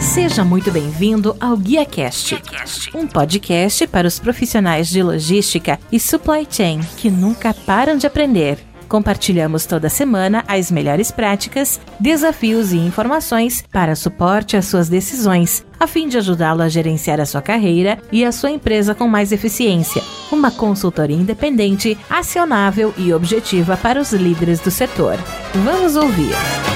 Seja muito bem-vindo ao GuiaCast, um podcast para os profissionais de logística e supply chain que nunca param de aprender. Compartilhamos toda semana as melhores práticas, desafios e informações para suporte às suas decisões, a fim de ajudá-lo a gerenciar a sua carreira e a sua empresa com mais eficiência. Uma consultoria independente, acionável e objetiva para os líderes do setor. Vamos ouvir.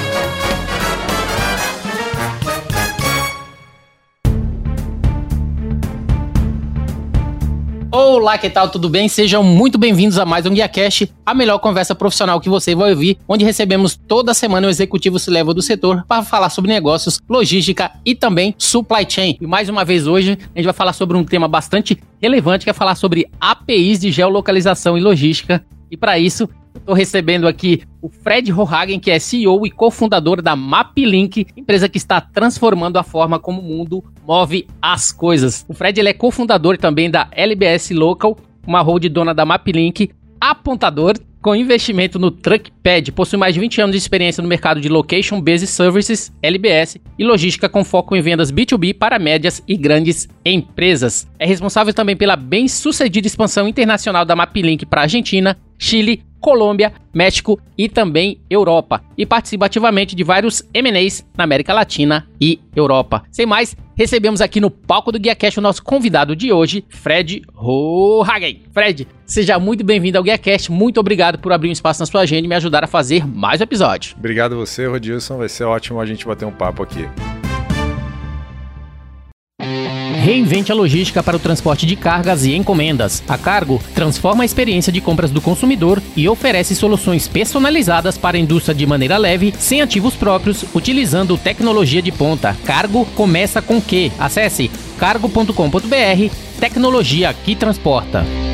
Olá, que tal? Tudo bem? Sejam muito bem-vindos a mais um GuiaCast, a melhor conversa profissional que você vai ouvir, onde recebemos toda semana o executivo se leva do setor para falar sobre negócios, logística e também supply chain. E mais uma vez hoje a gente vai falar sobre um tema bastante relevante, que é falar sobre APIs de geolocalização e logística. E para isso, Estou recebendo aqui o Fred Rohagen, que é CEO e cofundador da MapLink, empresa que está transformando a forma como o mundo move as coisas. O Fred ele é cofundador também da LBS Local, uma hold dona da MapLink, apontador com investimento no Truckpad, possui mais de 20 anos de experiência no mercado de Location Based Services, LBS, e logística com foco em vendas B2B para médias e grandes empresas. É responsável também pela bem-sucedida expansão internacional da MapLink para Argentina, Chile, Colômbia, México e também Europa. E participa ativamente de vários M&As na América Latina e Europa. Sem mais, recebemos aqui no palco do Guia Cash o nosso convidado de hoje, Fred Rohagen. Fred, seja muito bem-vindo ao Guia Cash. Muito obrigado por abrir um espaço na sua agenda e me ajudar a fazer mais um episódio. Obrigado você, Rodilson. Vai ser ótimo a gente bater um papo aqui. Reinvente a logística para o transporte de cargas e encomendas. A Cargo transforma a experiência de compras do consumidor e oferece soluções personalizadas para a indústria de maneira leve, sem ativos próprios, utilizando tecnologia de ponta. Cargo começa com Q. Acesse cargo.com.br, tecnologia que transporta.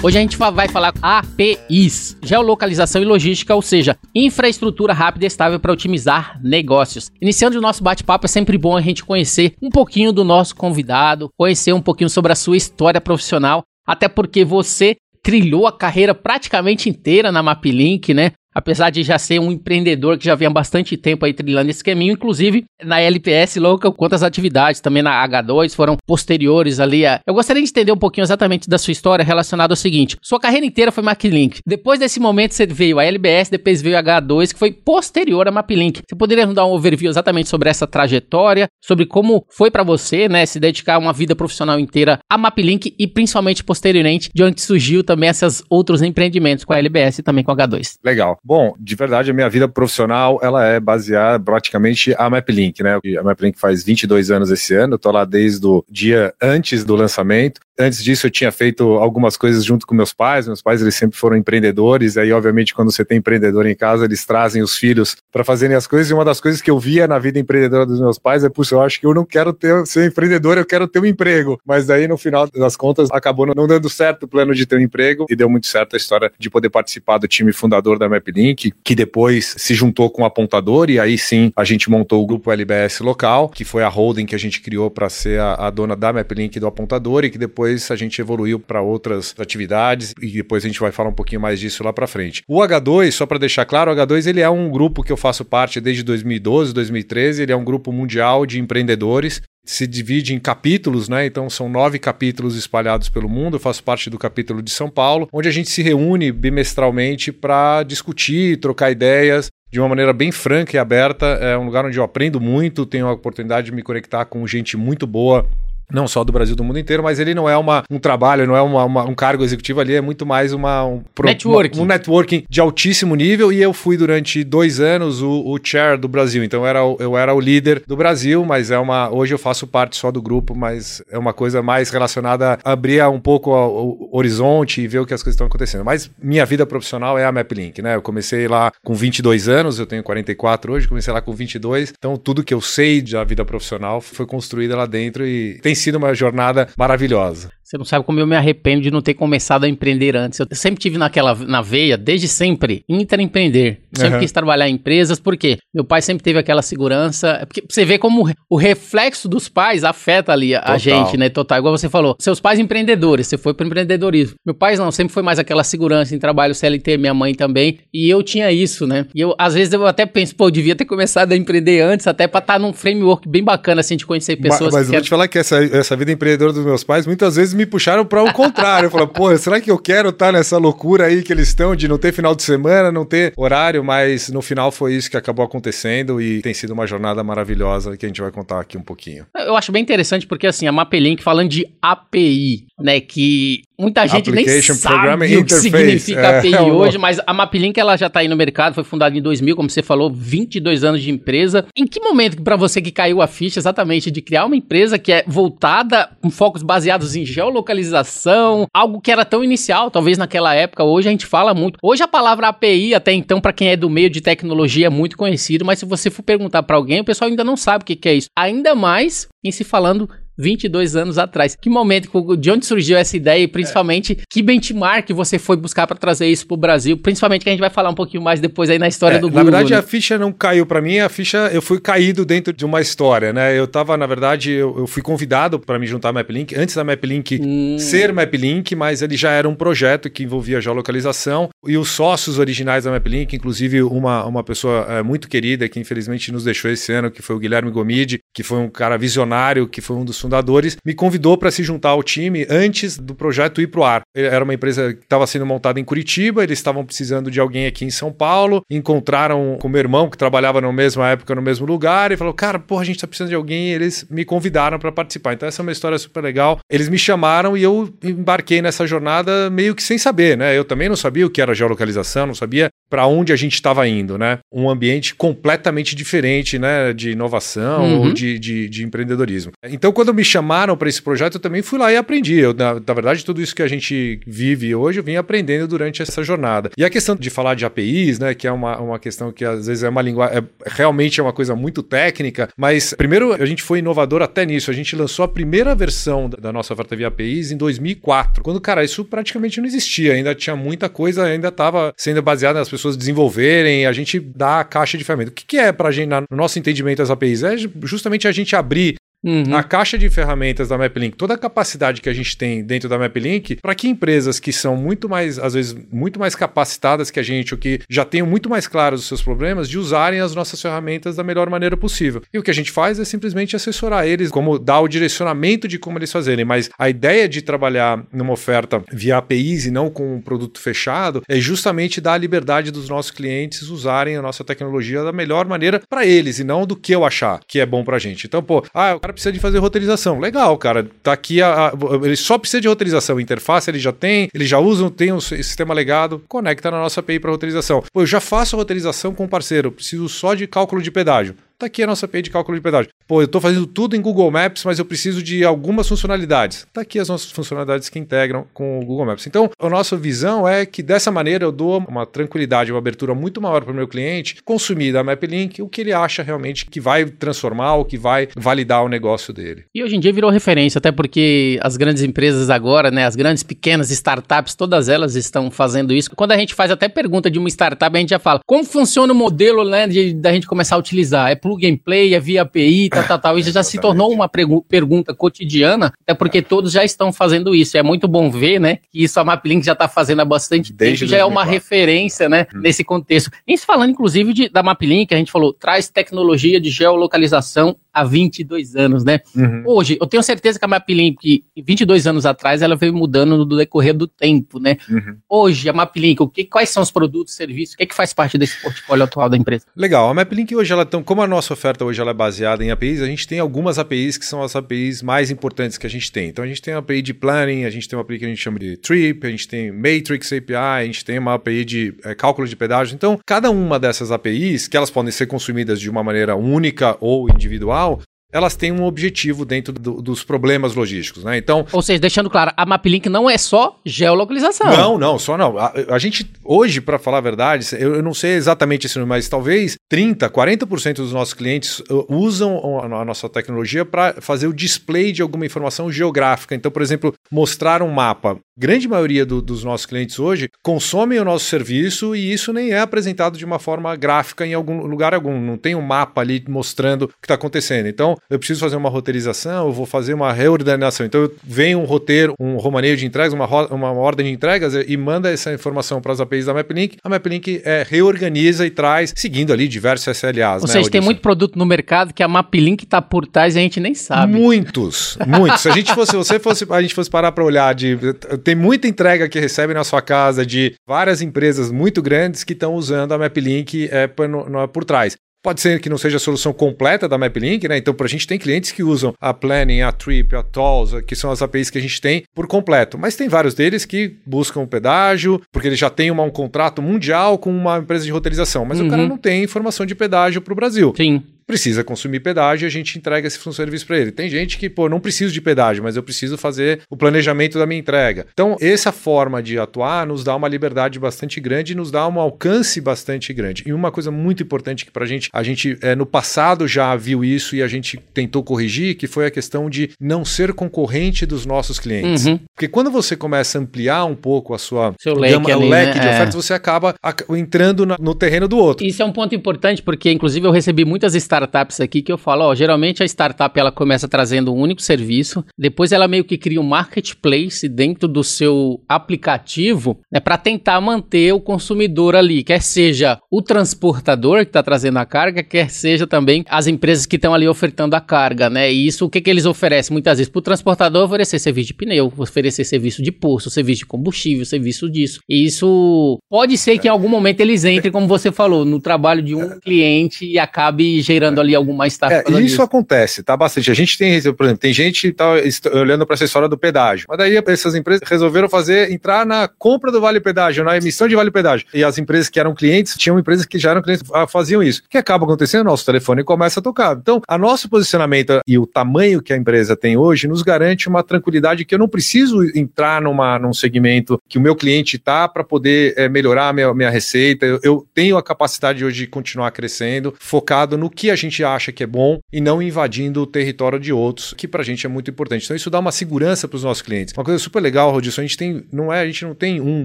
Hoje a gente vai falar APIs, geolocalização e logística, ou seja, infraestrutura rápida e estável para otimizar negócios. Iniciando o nosso bate-papo, é sempre bom a gente conhecer um pouquinho do nosso convidado, conhecer um pouquinho sobre a sua história profissional, até porque você trilhou a carreira praticamente inteira na MapLink, né? Apesar de já ser um empreendedor que já vem há bastante tempo aí trilhando esse caminho, inclusive na LPS Local, quantas atividades também na H2 foram posteriores ali. A... Eu gostaria de entender um pouquinho exatamente da sua história relacionada ao seguinte: sua carreira inteira foi MapLink. Depois desse momento você veio a LBS, depois veio a H2, que foi posterior a MapLink. Você poderia nos dar um overview exatamente sobre essa trajetória, sobre como foi para você, né, se dedicar uma vida profissional inteira a MapLink e principalmente posteriormente de onde surgiu também esses outros empreendimentos com a LBS e também com a H2. Legal. Bom, de verdade, a minha vida profissional, ela é baseada praticamente a MapLink, né? A MapLink faz 22 anos esse ano, eu tô lá desde o dia antes do lançamento. Antes disso, eu tinha feito algumas coisas junto com meus pais. Meus pais, eles sempre foram empreendedores. Aí, obviamente, quando você tem empreendedor em casa, eles trazem os filhos para fazerem as coisas. E uma das coisas que eu via na vida empreendedora dos meus pais é, puxa, eu acho que eu não quero ter, ser empreendedor, eu quero ter um emprego. Mas daí, no final das contas, acabou não dando certo o plano de ter um emprego. E deu muito certo a história de poder participar do time fundador da MapLink, que depois se juntou com o apontador. E aí sim, a gente montou o grupo LBS local, que foi a holding que a gente criou para ser a, a dona da MapLink do apontador. E que depois depois a gente evoluiu para outras atividades e depois a gente vai falar um pouquinho mais disso lá para frente. O H2, só para deixar claro, o H2 ele é um grupo que eu faço parte desde 2012, 2013, ele é um grupo mundial de empreendedores se divide em capítulos, né? Então são nove capítulos espalhados pelo mundo. Eu faço parte do capítulo de São Paulo, onde a gente se reúne bimestralmente para discutir, trocar ideias de uma maneira bem franca e aberta. É um lugar onde eu aprendo muito, tenho a oportunidade de me conectar com gente muito boa não só do Brasil, do mundo inteiro, mas ele não é uma, um trabalho, não é uma, uma, um cargo executivo ali, é muito mais uma, um, networking. Uma, um networking de altíssimo nível. E eu fui durante dois anos o, o chair do Brasil, então eu era, eu era o líder do Brasil, mas é uma. Hoje eu faço parte só do grupo, mas é uma coisa mais relacionada a abrir um pouco o, o horizonte e ver o que as coisas estão acontecendo. Mas minha vida profissional é a MapLink, né? Eu comecei lá com 22 anos, eu tenho 44 hoje, comecei lá com 22, então tudo que eu sei da vida profissional foi construída lá dentro e tem sido uma jornada maravilhosa. Você não sabe como eu me arrependo de não ter começado a empreender antes. Eu sempre tive naquela na veia, desde sempre, intraempreender. Sempre uhum. quis trabalhar em empresas, porque meu pai sempre teve aquela segurança. É porque você vê como o reflexo dos pais afeta ali a Total. gente, né? Total. Igual você falou, seus pais empreendedores, você foi para empreendedorismo. Meu pai não, sempre foi mais aquela segurança em trabalho CLT, minha mãe também. E eu tinha isso, né? E eu, às vezes, eu até penso, pô, eu devia ter começado a empreender antes, até para estar tá num framework bem bacana, assim, de conhecer pessoas. Mas, mas eu vou te falar que essa, essa vida empreendedora dos meus pais, muitas vezes me puxaram para o contrário. eu falo, pô, será que eu quero estar tá nessa loucura aí que eles estão de não ter final de semana, não ter horário, mas no final foi isso que acabou acontecendo e tem sido uma jornada maravilhosa que a gente vai contar aqui um pouquinho. Eu acho bem interessante porque, assim, a Mapelink falando de API, né, que muita gente nem sabe o que significa é, API é hoje, mas a Maplink ela já está aí no mercado, foi fundada em 2000, como você falou, 22 anos de empresa. Em que momento para você que caiu a ficha exatamente de criar uma empresa que é voltada com focos baseados em geolocalização, algo que era tão inicial, talvez naquela época, hoje a gente fala muito. Hoje a palavra API até então para quem é do meio de tecnologia é muito conhecido, mas se você for perguntar para alguém, o pessoal ainda não sabe o que, que é isso. Ainda mais em se falando 22 anos atrás. Que momento, de onde surgiu essa ideia e principalmente é. que benchmark você foi buscar para trazer isso para o Brasil? Principalmente que a gente vai falar um pouquinho mais depois aí na história é, do Google. Na verdade, né? a ficha não caiu para mim, a ficha eu fui caído dentro de uma história, né? Eu tava, na verdade, eu, eu fui convidado para me juntar à MapLink, antes da MapLink hum. ser MapLink, mas ele já era um projeto que envolvia geolocalização e os sócios originais da MapLink, inclusive uma, uma pessoa é, muito querida que infelizmente nos deixou esse ano, que foi o Guilherme Gomide, que foi um cara visionário, que foi um dos fundadores, me convidou para se juntar ao time antes do projeto ir para o ar. Era uma empresa que estava sendo montada em Curitiba, eles estavam precisando de alguém aqui em São Paulo, encontraram com o meu irmão, que trabalhava na mesma época, no mesmo lugar, e falou: Cara, porra, a gente está precisando de alguém, e eles me convidaram para participar. Então, essa é uma história super legal. Eles me chamaram e eu embarquei nessa jornada meio que sem saber, né? Eu também não sabia o que era geolocalização, não sabia para onde a gente estava indo, né? Um ambiente completamente diferente, né? De inovação uhum. ou de, de, de, empreendedorismo. Então, quando me chamaram para esse projeto, eu também fui lá e aprendi. Eu, na, na, verdade, tudo isso que a gente vive hoje, eu vim aprendendo durante essa jornada. E a questão de falar de APIs, né? Que é uma, uma questão que às vezes é uma linguagem, é, realmente é uma coisa muito técnica, mas primeiro a gente foi inovador até nisso. A gente lançou a primeira versão da nossa oferta via APIs em 2004, quando, cara, isso praticamente não existia. Ainda tinha muita coisa, ainda estava sendo baseada nas pessoas desenvolverem, a gente dá a caixa de ferramentas. O que, que é para a gente, no nosso entendimento, as APIs? É justamente a gente abrir Uhum. A caixa de ferramentas da MapLink, toda a capacidade que a gente tem dentro da MapLink, para que empresas que são muito mais, às vezes, muito mais capacitadas que a gente, ou que já tenham muito mais claros os seus problemas, de usarem as nossas ferramentas da melhor maneira possível. E o que a gente faz é simplesmente assessorar eles, como dar o direcionamento de como eles fazerem. Mas a ideia de trabalhar numa oferta via APIs e não com um produto fechado é justamente dar a liberdade dos nossos clientes usarem a nossa tecnologia da melhor maneira para eles e não do que eu achar que é bom para a gente. Então, pô, ah, cara precisa de fazer roteirização. Legal, cara. Tá aqui a, a, ele só precisa de roteirização. Interface ele já tem, eles já usam, tem um sistema legado, conecta na nossa API para roteirização. Pô, eu já faço roteirização com um parceiro, preciso só de cálculo de pedágio. Tá aqui a nossa API de cálculo de pedágio. Pô, eu estou fazendo tudo em Google Maps, mas eu preciso de algumas funcionalidades. Tá aqui as nossas funcionalidades que integram com o Google Maps. Então, a nossa visão é que dessa maneira eu dou uma tranquilidade, uma abertura muito maior para o meu cliente consumir da MapLink o que ele acha realmente que vai transformar ou que vai validar o negócio dele. E hoje em dia virou referência, até porque as grandes empresas agora, né, as grandes pequenas startups, todas elas estão fazendo isso. Quando a gente faz até pergunta de uma startup, a gente já fala como funciona o modelo né, de, da gente começar a utilizar. É plug and play, é via API, tal, tal, tal. Isso já se tornou uma pergunta cotidiana, até porque todos já estão fazendo isso. É muito bom ver, né, que isso a MapLink já está fazendo há bastante Desde tempo, já é uma referência, né, hum. nesse contexto. E falando, inclusive, de, da MapLink, a gente falou, traz tecnologia de geolocalização há 22 anos, né? Uhum. Hoje, eu tenho certeza que a MapLink, 22 anos atrás, ela veio mudando no decorrer do tempo, né? Uhum. Hoje, a MapLink, o que, quais são os produtos, serviços, o que, é que faz parte desse portfólio atual da empresa? Legal, a MapLink hoje, ela tão, como a nossa oferta hoje ela é baseada em APIs, a gente tem algumas APIs que são as APIs mais importantes que a gente tem. Então, a gente tem a API de Planning, a gente tem uma API que a gente chama de Trip, a gente tem Matrix API, a gente tem uma API de é, cálculo de pedágio. Então, cada uma dessas APIs, que elas podem ser consumidas de uma maneira única ou individual, elas têm um objetivo dentro do, dos problemas logísticos, né? Então, ou seja, deixando claro, a MapLink não é só geolocalização. Não, não, só não. A, a gente hoje, para falar a verdade, eu, eu, não sei exatamente esse número, mas talvez 30, 40% dos nossos clientes uh, usam a, a nossa tecnologia para fazer o display de alguma informação geográfica. Então, por exemplo, mostrar um mapa. Grande maioria do, dos nossos clientes hoje consomem o nosso serviço e isso nem é apresentado de uma forma gráfica em algum lugar algum. Não tem um mapa ali mostrando o que está acontecendo. Então, eu preciso fazer uma roteirização, eu vou fazer uma reordenação. Então, vem um roteiro, um romaneio de entregas, uma, uma ordem de entregas e manda essa informação para as APIs da MapLink. A MapLink é, reorganiza e traz, seguindo ali diversos SLAs. Ou né, seja, tem muito produto no mercado que a MapLink está por trás e a gente nem sabe. Muitos, muitos. Se a gente fosse, você fosse, a gente fosse parar para olhar de tem muita entrega que recebe na sua casa de várias empresas muito grandes que estão usando a MapLink é, por, no, por trás. Pode ser que não seja a solução completa da MapLink, né? Então, para a gente tem clientes que usam a Planning, a Trip, a Tools, que são as APIs que a gente tem por completo. Mas tem vários deles que buscam pedágio, porque ele já tem uma, um contrato mundial com uma empresa de roteirização. Mas uhum. o cara não tem informação de pedágio para o Brasil. Sim precisa consumir pedágio e a gente entrega esse serviço para ele. Tem gente que, pô, não preciso de pedágio, mas eu preciso fazer o planejamento da minha entrega. Então, essa forma de atuar nos dá uma liberdade bastante grande e nos dá um alcance bastante grande. E uma coisa muito importante que para a gente, a gente é, no passado já viu isso e a gente tentou corrigir, que foi a questão de não ser concorrente dos nossos clientes. Uhum. Porque quando você começa a ampliar um pouco a sua Seu leque, gama, ali, leque né? de é. ofertas, é. você acaba entrando na, no terreno do outro. Isso é um ponto importante, porque inclusive eu recebi muitas startups startups aqui que eu falo, ó, geralmente a startup ela começa trazendo um único serviço, depois ela meio que cria um marketplace dentro do seu aplicativo, né, para tentar manter o consumidor ali, quer seja o transportador que está trazendo a carga, quer seja também as empresas que estão ali ofertando a carga, né? E isso o que, que eles oferecem muitas vezes para o transportador oferecer serviço de pneu, oferecer serviço de posto, serviço de combustível, serviço disso. E isso pode ser que em algum momento eles entrem, como você falou, no trabalho de um cliente e acabe gerando ali alguma estafa. É, isso acontece, tá? Bastante. A gente tem, por exemplo, tem gente tá olhando para essa história do pedágio. Mas daí essas empresas resolveram fazer, entrar na compra do vale pedágio, na emissão de vale pedágio. E as empresas que eram clientes, tinham empresas que já eram clientes, ah, faziam isso. O que acaba acontecendo? Nosso telefone começa a tocar. Então, a nosso posicionamento e o tamanho que a empresa tem hoje nos garante uma tranquilidade que eu não preciso entrar numa, num segmento que o meu cliente está para poder é, melhorar a minha, minha receita. Eu, eu tenho a capacidade hoje de continuar crescendo, focado no que a gente acha que é bom e não invadindo o território de outros, que para a gente é muito importante. Então isso dá uma segurança para os nossos clientes. Uma coisa super legal, Rodilson, a gente tem, não é, a gente não tem um,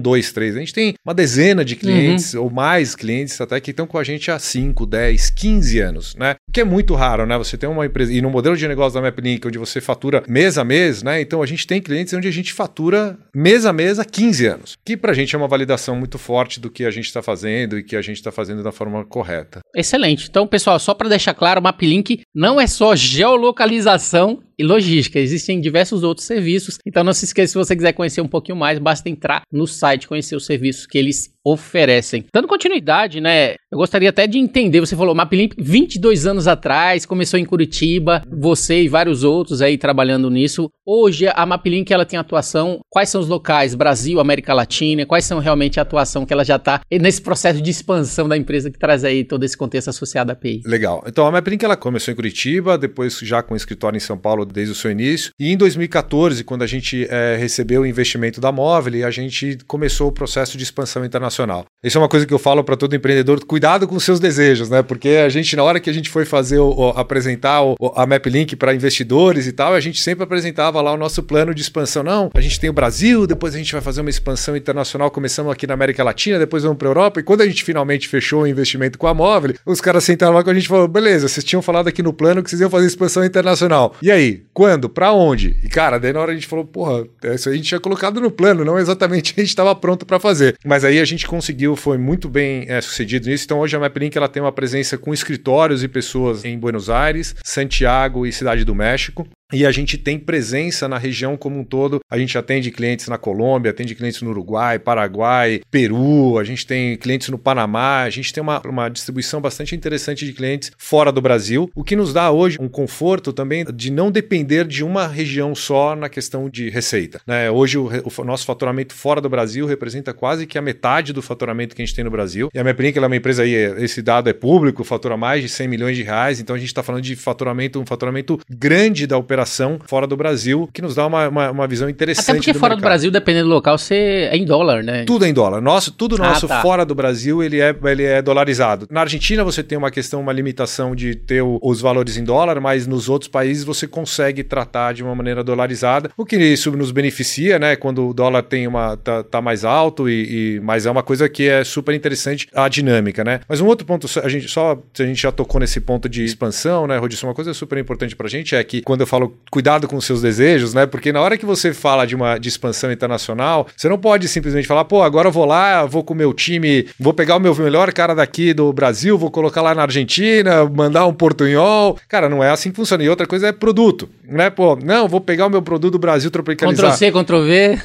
dois, três, a gente tem uma dezena de clientes uhum. ou mais clientes até que estão com a gente há 5, 10, 15 anos, né? O que é muito raro, né? Você tem uma empresa e no modelo de negócio da MapLink onde você fatura mês a mês, né? Então a gente tem clientes onde a gente fatura mês a mês há 15 anos, que para a gente é uma validação muito forte do que a gente está fazendo e que a gente está fazendo da forma correta. Excelente. Então, pessoal, só para deixar claro, o MapLink não é só geolocalização e logística. Existem diversos outros serviços. Então não se esqueça, se você quiser conhecer um pouquinho mais, basta entrar no site, conhecer os serviços que eles oferecem. Dando continuidade, né? Eu gostaria até de entender, você falou MapLink 22 anos atrás, começou em Curitiba, você e vários outros aí trabalhando nisso. Hoje a MapLink ela tem atuação, quais são os locais? Brasil, América Latina, quais são realmente a atuação que ela já está nesse processo de expansão da empresa que traz aí todo esse contexto associado à API? Legal. Então a MapLink ela começou em Curitiba, depois já com escritório em São Paulo desde o seu início. E em 2014, quando a gente é, recebeu o investimento da Móvel, a gente começou o processo de expansão internacional. Isso é uma coisa que eu falo para todo empreendedor: cuidado com seus desejos, né? Porque a gente, na hora que a gente foi fazer o, o, apresentar o, a MapLink para investidores e tal, a gente sempre apresentava lá o nosso plano de expansão. Não, a gente tem o Brasil, depois a gente vai fazer uma expansão internacional, começamos aqui na América Latina, depois vamos para Europa. E quando a gente finalmente fechou o investimento com a Móvel, os caras sentaram lá com a gente e falaram: beleza, vocês tinham falado aqui no plano que vocês iam fazer expansão internacional. E aí? Quando? Para onde? E cara, daí na hora a gente falou, porra, isso a gente tinha colocado no plano, não exatamente a gente estava pronto para fazer. Mas aí a gente conseguiu, foi muito bem é, sucedido nisso. Então hoje a MapLink ela tem uma presença com escritórios e pessoas em Buenos Aires, Santiago e Cidade do México. E a gente tem presença na região como um todo. A gente atende clientes na Colômbia, atende clientes no Uruguai, Paraguai, Peru, a gente tem clientes no Panamá, a gente tem uma, uma distribuição bastante interessante de clientes fora do Brasil, o que nos dá hoje um conforto também de não depender de uma região só na questão de receita. Né? Hoje o, o, nosso faturamento fora do Brasil representa quase que a metade do faturamento que a gente tem no Brasil. E a minha ela é uma empresa aí, esse dado é público, fatura mais de 100 milhões de reais, então a gente está falando de faturamento, um faturamento grande da operação operação fora do Brasil, que nos dá uma, uma, uma visão interessante. Até porque do fora mercado. do Brasil, dependendo do local, você é em dólar, né? Tudo é em dólar. Nosso, tudo ah, nosso ah, tá. fora do Brasil, ele é, ele é dolarizado. Na Argentina, você tem uma questão, uma limitação de ter o, os valores em dólar, mas nos outros países você consegue tratar de uma maneira dolarizada, o que isso nos beneficia, né? Quando o dólar tem uma tá, tá mais alto e, e, mas é uma coisa que é super interessante a dinâmica, né? Mas um outro ponto, a gente só a gente já tocou nesse ponto de expansão, né, Rodilson? Uma coisa super importante pra gente é que quando eu falo cuidado com os seus desejos, né? Porque na hora que você fala de uma de expansão internacional, você não pode simplesmente falar, pô, agora eu vou lá, vou com o meu time, vou pegar o meu melhor cara daqui do Brasil, vou colocar lá na Argentina, mandar um portunhol. Cara, não é assim que funciona. E outra coisa é produto, né? Pô, não, vou pegar o meu produto do Brasil tropicalizar. Ctrl C, Ctrl V.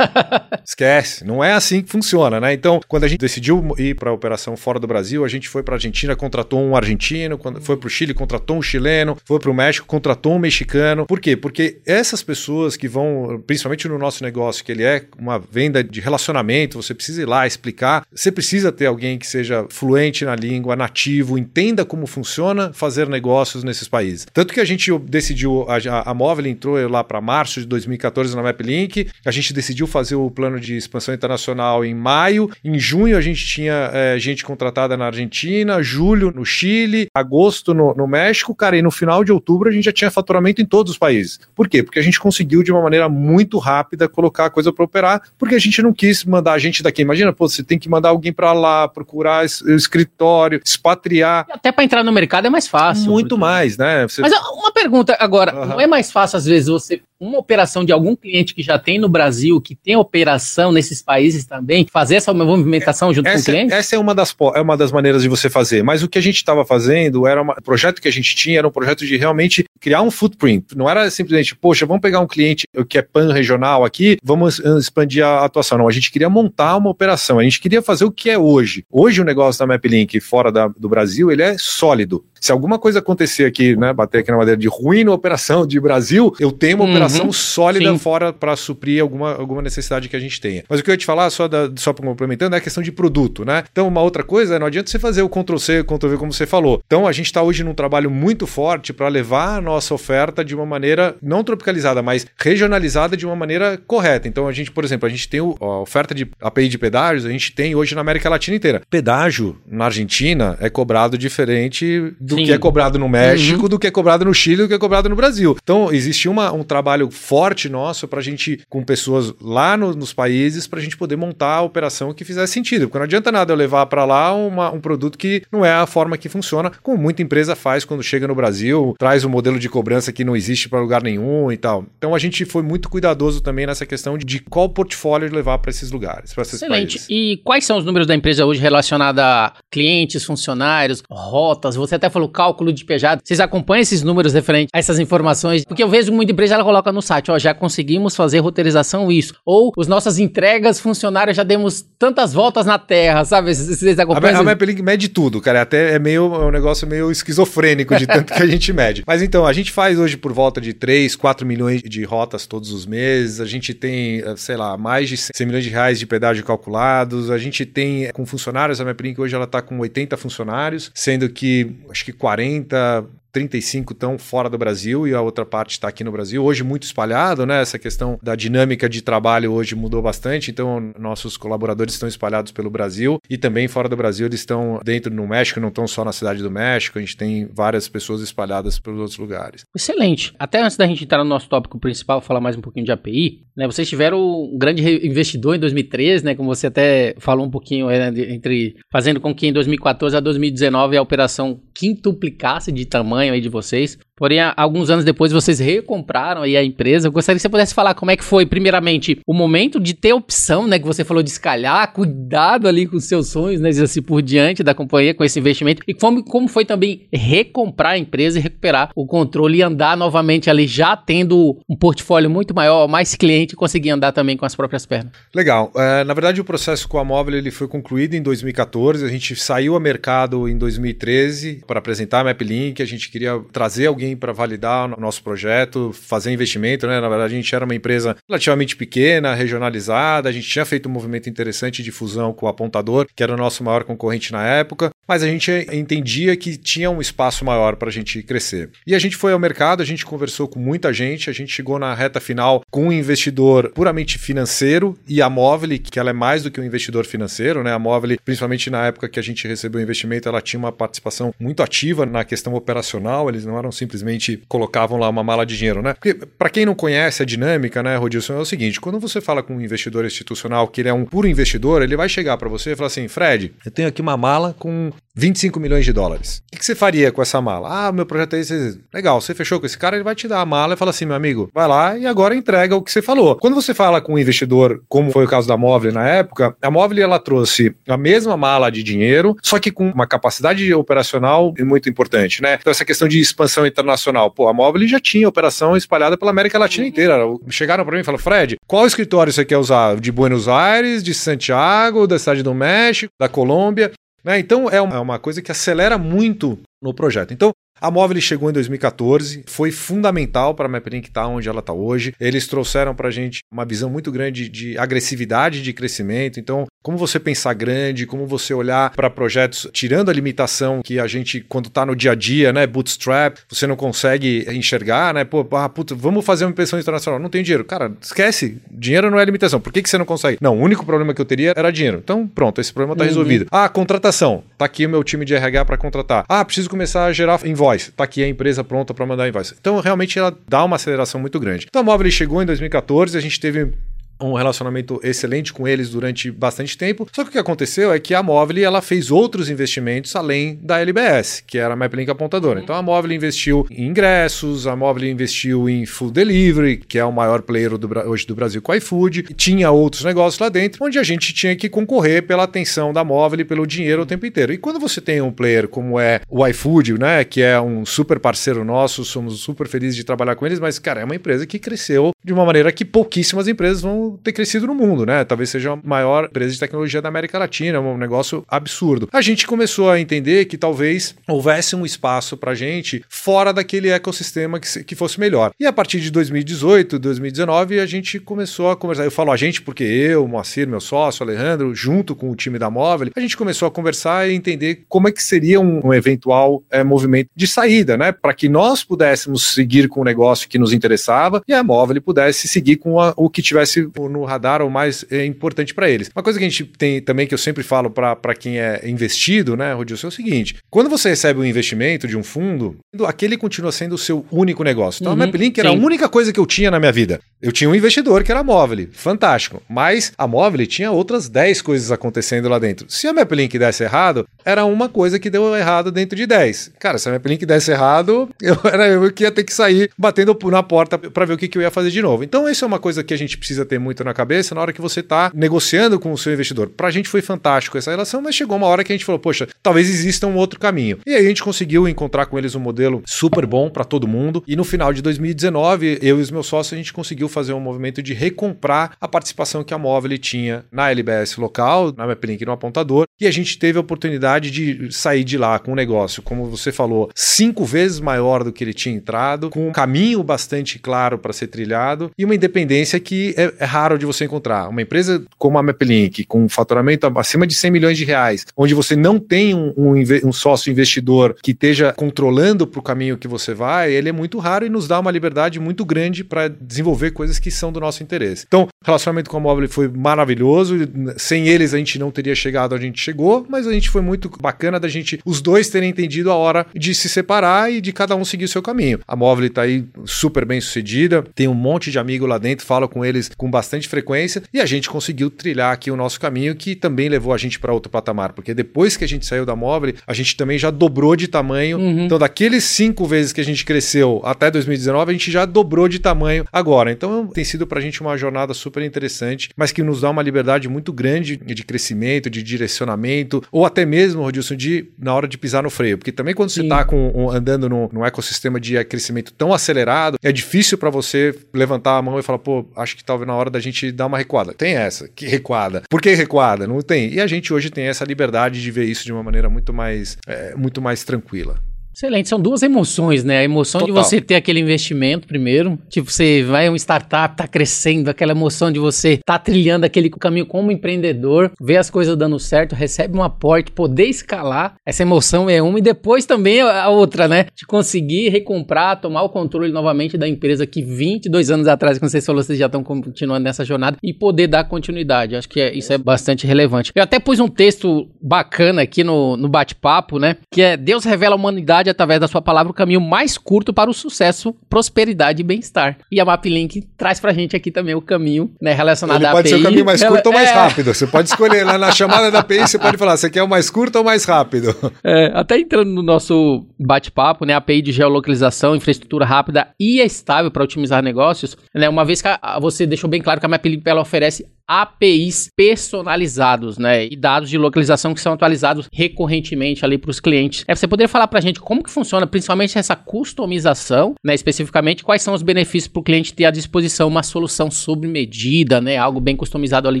Esquece, não é assim que funciona, né? Então, quando a gente decidiu ir para a operação fora do Brasil, a gente foi para a Argentina, contratou um argentino, foi para o Chile, contratou um chileno, foi para o México, contratou um mexicano. Por quê? Porque essas pessoas que vão, principalmente no nosso negócio, que ele é uma venda de relacionamento, você precisa ir lá explicar, você precisa ter alguém que seja fluente na língua, nativo, entenda como funciona fazer negócios nesses países. Tanto que a gente decidiu, a, a Móvel entrou lá para março de 2014 na MapLink, a gente decidiu fazer o plano de expansão internacional em maio, em junho a gente tinha é, gente contratada na Argentina, julho no Chile, agosto no, no México, cara, e no final de outubro a gente já tinha faturamento em todos os países. Por quê? Porque a gente conseguiu de uma maneira muito rápida colocar a coisa para operar, porque a gente não quis mandar a gente daqui. Imagina, pô, você tem que mandar alguém para lá, procurar o escritório, expatriar. Até para entrar no mercado é mais fácil. Muito mais, né? Você... Mas uma pergunta agora, uhum. não é mais fácil às vezes você uma operação de algum cliente que já tem no Brasil, que tem operação nesses países também, fazer essa movimentação junto essa, com o cliente? Essa é uma, das, é uma das maneiras de você fazer, mas o que a gente estava fazendo era uma, o projeto que a gente tinha era um projeto de realmente criar um footprint. Não era simplesmente, poxa, vamos pegar um cliente que é pan-regional aqui, vamos expandir a atuação. Não, a gente queria montar uma operação, a gente queria fazer o que é hoje. Hoje o negócio da MapLink fora da, do Brasil, ele é sólido. Se alguma coisa acontecer aqui, né, bater aqui na madeira de ruim na operação de Brasil, eu tenho uma uhum, operação sólida sim. fora para suprir alguma, alguma necessidade que a gente tenha. Mas o que eu ia te falar, só, da, só complementando, é a questão de produto, né? Então, uma outra coisa, não adianta você fazer o Ctrl-C, Ctrl-V, como você falou. Então, a gente está hoje num trabalho muito forte para levar a nossa oferta de uma maneira não tropicalizada, mas regionalizada de uma maneira correta. Então, a gente, por exemplo, a gente tem o, a oferta de API de pedágios, a gente tem hoje na América Latina inteira. Pedágio na Argentina é cobrado diferente do do Sim. que é cobrado no México, uhum. do que é cobrado no Chile, do que é cobrado no Brasil. Então, existia uma, um trabalho forte nosso para a gente, com pessoas lá no, nos países, para a gente poder montar a operação que fizesse sentido. Porque não adianta nada eu levar para lá uma, um produto que não é a forma que funciona, como muita empresa faz quando chega no Brasil, traz um modelo de cobrança que não existe para lugar nenhum e tal. Então, a gente foi muito cuidadoso também nessa questão de, de qual portfólio levar para esses lugares, para esses Excelente. Países. E quais são os números da empresa hoje relacionados a clientes, funcionários, rotas? Você até falou pelo cálculo de pejado. Vocês acompanham esses números referentes a essas informações? Porque eu vejo muita empresa, ela coloca no site, ó, já conseguimos fazer roteirização isso. Ou as nossas entregas funcionários, já demos tantas voltas na Terra, sabe? Vocês acompanham? A, a MapLink mede tudo, cara. Até é meio é um negócio meio esquizofrênico de tanto que a gente mede. Mas então, a gente faz hoje por volta de 3, 4 milhões de rotas todos os meses. A gente tem, eh, sei lá, mais de 100 milhões de reais de pedágio calculados. A gente tem, com funcionários, a MapLink hoje ela está com 80 funcionários, sendo que acho que 40 35 estão fora do Brasil e a outra parte está aqui no Brasil. Hoje muito espalhado, né? Essa questão da dinâmica de trabalho hoje mudou bastante, então nossos colaboradores estão espalhados pelo Brasil e também fora do Brasil eles estão dentro no México, não estão só na cidade do México, a gente tem várias pessoas espalhadas pelos outros lugares. Excelente. Até antes da gente entrar no nosso tópico principal, falar mais um pouquinho de API, né? Vocês tiveram um grande investidor em 2013, né? Como você até falou um pouquinho é, entre fazendo com que em 2014 a 2019 a operação quintuplicasse de tamanho tamanho aí de vocês. Porém, alguns anos depois vocês recompraram aí a empresa. Eu gostaria que você pudesse falar como é que foi, primeiramente, o momento de ter opção, né? Que você falou de escalhar, cuidado ali com os seus sonhos, né? Assim por diante da companhia com esse investimento. E como, como foi também recomprar a empresa e recuperar o controle e andar novamente ali, já tendo um portfólio muito maior, mais cliente, conseguir andar também com as próprias pernas. Legal. É, na verdade, o processo com a Móvel ele foi concluído em 2014. A gente saiu a mercado em 2013 para apresentar a MapLink. A gente queria trazer alguém para validar o nosso projeto, fazer investimento, né? Na verdade, a gente era uma empresa relativamente pequena, regionalizada, a gente tinha feito um movimento interessante de fusão com o Apontador, que era o nosso maior concorrente na época, mas a gente entendia que tinha um espaço maior para a gente crescer. E a gente foi ao mercado, a gente conversou com muita gente, a gente chegou na reta final com um investidor puramente financeiro e a Móvel, que ela é mais do que um investidor financeiro, né? A Móvel, principalmente na época que a gente recebeu o investimento, ela tinha uma participação muito ativa na questão operacional, eles não eram simplesmente colocavam lá uma mala de dinheiro, né? Porque para quem não conhece a dinâmica, né, Rodilson, é o seguinte, quando você fala com um investidor institucional que ele é um puro investidor, ele vai chegar para você e falar assim, Fred, eu tenho aqui uma mala com 25 milhões de dólares. O que você faria com essa mala? Ah, meu projeto é esse. Legal, você fechou com esse cara, ele vai te dar a mala e fala assim, meu amigo, vai lá e agora entrega o que você falou. Quando você fala com um investidor, como foi o caso da Móvel na época, a Móvel ela trouxe a mesma mala de dinheiro, só que com uma capacidade operacional muito importante, né? Então essa questão de expansão internacional, pô, a Móvel já tinha operação espalhada pela América Latina inteira. Chegaram para mim e falaram, Fred, qual escritório você quer usar? De Buenos Aires, de Santiago, da cidade do México, da Colômbia? Né? Então é uma coisa que acelera muito no projeto. Então, a Móvel chegou em 2014, foi fundamental para a MapLink estar onde ela está hoje. Eles trouxeram para a gente uma visão muito grande de agressividade de crescimento. Então, como você pensar grande, como você olhar para projetos, tirando a limitação que a gente, quando está no dia a dia, né, bootstrap, você não consegue enxergar, né? Pô, ah, puta, vamos fazer uma impressão internacional. Não tem dinheiro. Cara, esquece. Dinheiro não é limitação. Por que, que você não consegue? Não, o único problema que eu teria era dinheiro. Então, pronto, esse problema está uhum. resolvido. Ah, contratação. Tá aqui o meu time de RH para contratar. Ah, preciso começar a gerar invoice. Tá aqui a empresa pronta para mandar invoice. Então, realmente, ela dá uma aceleração muito grande. Então, a Móvel chegou em 2014, a gente teve um relacionamento excelente com eles durante bastante tempo. Só que o que aconteceu é que a Móvel ela fez outros investimentos além da LBS, que era a MapLink apontadora. Então a Móvel investiu em ingressos, a Móvel investiu em food delivery, que é o maior player do, hoje do Brasil com o iFood, tinha outros negócios lá dentro, onde a gente tinha que concorrer pela atenção da Móvel e pelo dinheiro o tempo inteiro. E quando você tem um player como é o iFood, né, que é um super parceiro nosso, somos super felizes de trabalhar com eles, mas cara, é uma empresa que cresceu de uma maneira que pouquíssimas empresas vão ter crescido no mundo, né? Talvez seja a maior empresa de tecnologia da América Latina, um negócio absurdo. A gente começou a entender que talvez houvesse um espaço para gente fora daquele ecossistema que, que fosse melhor. E a partir de 2018, 2019, a gente começou a conversar. Eu falo a gente porque eu, Moacir, meu sócio, Alejandro, junto com o time da Móvel, a gente começou a conversar e entender como é que seria um, um eventual é, movimento de saída, né? Para que nós pudéssemos seguir com o negócio que nos interessava e a Móvel pudesse seguir com a, o que tivesse no radar o mais é, importante para eles. Uma coisa que a gente tem também que eu sempre falo para quem é investido, né, Rodilson, é o seguinte: quando você recebe um investimento de um fundo, aquele continua sendo o seu único negócio. Então uhum, a MapLink era a única coisa que eu tinha na minha vida. Eu tinha um investidor que era a Móvel, fantástico. Mas a Móvel tinha outras 10 coisas acontecendo lá dentro. Se a MapLink desse errado, era uma coisa que deu errado dentro de 10. Cara, se a MapLink desse errado, eu era eu que ia ter que sair batendo na porta para ver o que, que eu ia fazer de novo. Então, isso é uma coisa que a gente precisa ter muito na cabeça na hora que você está negociando com o seu investidor. Para a gente foi fantástico essa relação, mas chegou uma hora que a gente falou, poxa, talvez exista um outro caminho. E aí a gente conseguiu encontrar com eles um modelo super bom para todo mundo. E no final de 2019, eu e os meus sócios, a gente conseguiu fazer um movimento de recomprar a participação que a Móvel tinha na LBS local, na MapLink no apontador. E a gente teve a oportunidade de sair de lá com um negócio, como você falou, cinco vezes maior do que ele tinha entrado, com um caminho bastante claro para ser trilhado e uma independência que é, é raro de você encontrar. Uma empresa como a MapLink, com um faturamento acima de 100 milhões de reais, onde você não tem um, um, um sócio investidor que esteja controlando para o caminho que você vai, ele é muito raro e nos dá uma liberdade muito grande para desenvolver coisas que são do nosso interesse. Então, o relacionamento com a Mobile foi maravilhoso. Sem eles, a gente não teria chegado onde a gente chegou, mas a gente foi muito bacana da gente, os dois terem entendido a hora de se separar e de cada um seguir o seu caminho. A Mobile está aí super bem sucedida, tem um monte de amigo lá dentro, falo com eles com bastante bastante frequência e a gente conseguiu trilhar aqui o nosso caminho que também levou a gente para outro patamar, porque depois que a gente saiu da móvel, a gente também já dobrou de tamanho. Uhum. Então, daqueles cinco vezes que a gente cresceu até 2019, a gente já dobrou de tamanho agora. Então, tem sido para a gente uma jornada super interessante, mas que nos dá uma liberdade muito grande de crescimento, de direcionamento, ou até mesmo, Rodilson, de na hora de pisar no freio. Porque também quando Sim. você está andando num, num ecossistema de crescimento tão acelerado, é difícil para você levantar a mão e falar, pô, acho que talvez na hora da gente dar uma recuada. Tem essa, que recuada. Por que recuada? Não tem. E a gente hoje tem essa liberdade de ver isso de uma maneira muito mais, é, muito mais tranquila. Excelente, são duas emoções, né? A emoção Total. de você ter aquele investimento primeiro, tipo, você vai um startup, tá crescendo, aquela emoção de você tá trilhando aquele caminho como empreendedor, ver as coisas dando certo, recebe um aporte, poder escalar, essa emoção é uma, e depois também a outra, né? De conseguir recomprar, tomar o controle novamente da empresa que 22 anos atrás, como vocês falaram, vocês já estão continuando nessa jornada, e poder dar continuidade. Acho que é, isso é bastante relevante. Eu até pus um texto bacana aqui no, no bate-papo, né? Que é Deus revela a humanidade através da sua palavra, o caminho mais curto para o sucesso, prosperidade e bem-estar. E a MapLink traz pra gente aqui também o caminho né, relacionado Ele à API. Pode ser o caminho mais curto ou mais é... rápido. Você pode escolher lá na chamada da API, você pode falar, você quer o mais curto ou mais rápido? É, até entrando no nosso bate-papo, né, API de geolocalização, infraestrutura rápida e estável para otimizar negócios, né, uma vez que a, você deixou bem claro que a MapLink ela oferece APIs personalizados, né? E dados de localização que são atualizados recorrentemente ali para os clientes. É, você poderia falar para a gente como que funciona, principalmente essa customização, né? Especificamente, quais são os benefícios para o cliente ter à disposição uma solução sob medida, né? Algo bem customizado ali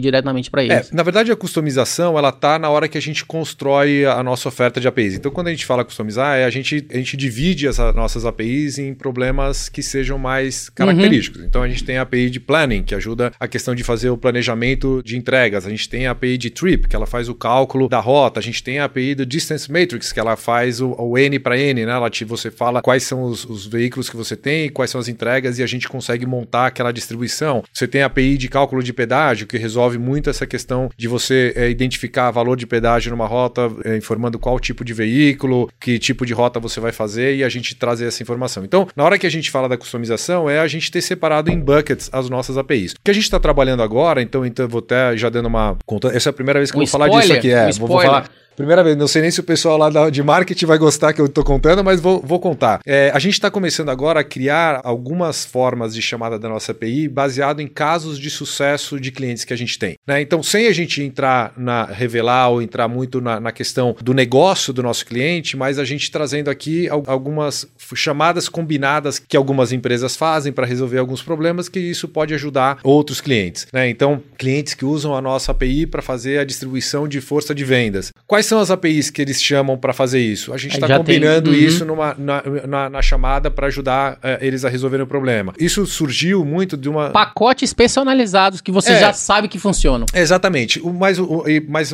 diretamente para eles. É, na verdade, a customização, ela tá na hora que a gente constrói a nossa oferta de APIs. Então, quando a gente fala customizar, é a gente, a gente divide as nossas APIs em problemas que sejam mais característicos. Uhum. Então, a gente tem a API de planning, que ajuda a questão de fazer o planejamento planejamento de entregas. A gente tem a API de Trip, que ela faz o cálculo da rota. A gente tem a API do Distance Matrix, que ela faz o, o N para N, né? Ela te, você fala quais são os, os, veículos que você tem, quais são as entregas e a gente consegue montar aquela distribuição. Você tem a API de cálculo de pedágio, que resolve muito essa questão de você é, identificar valor de pedágio numa rota, é, informando qual tipo de veículo, que tipo de rota você vai fazer e a gente trazer essa informação. Então, na hora que a gente fala da customização, é a gente ter separado em buckets as nossas APIs. O que a gente está trabalhando agora, então, então vou até já dando uma conta. Essa é a primeira vez que um eu vou spoiler, falar disso aqui. É, um vou, vou falar. Primeira vez, não sei nem se o pessoal lá de marketing vai gostar que eu estou contando, mas vou, vou contar. É, a gente está começando agora a criar algumas formas de chamada da nossa API baseado em casos de sucesso de clientes que a gente tem. Né? Então, sem a gente entrar na revelar ou entrar muito na, na questão do negócio do nosso cliente, mas a gente trazendo aqui algumas chamadas combinadas que algumas empresas fazem para resolver alguns problemas, que isso pode ajudar outros clientes. Né? Então, clientes que usam a nossa API para fazer a distribuição de força de vendas. Quais Quais são as APIs que eles chamam para fazer isso? A gente está combinando tem... uhum. isso numa, na, na, na chamada para ajudar uh, eles a resolverem o problema. Isso surgiu muito de uma. Pacotes personalizados que você é, já sabe que funcionam. Exatamente. O mais, o,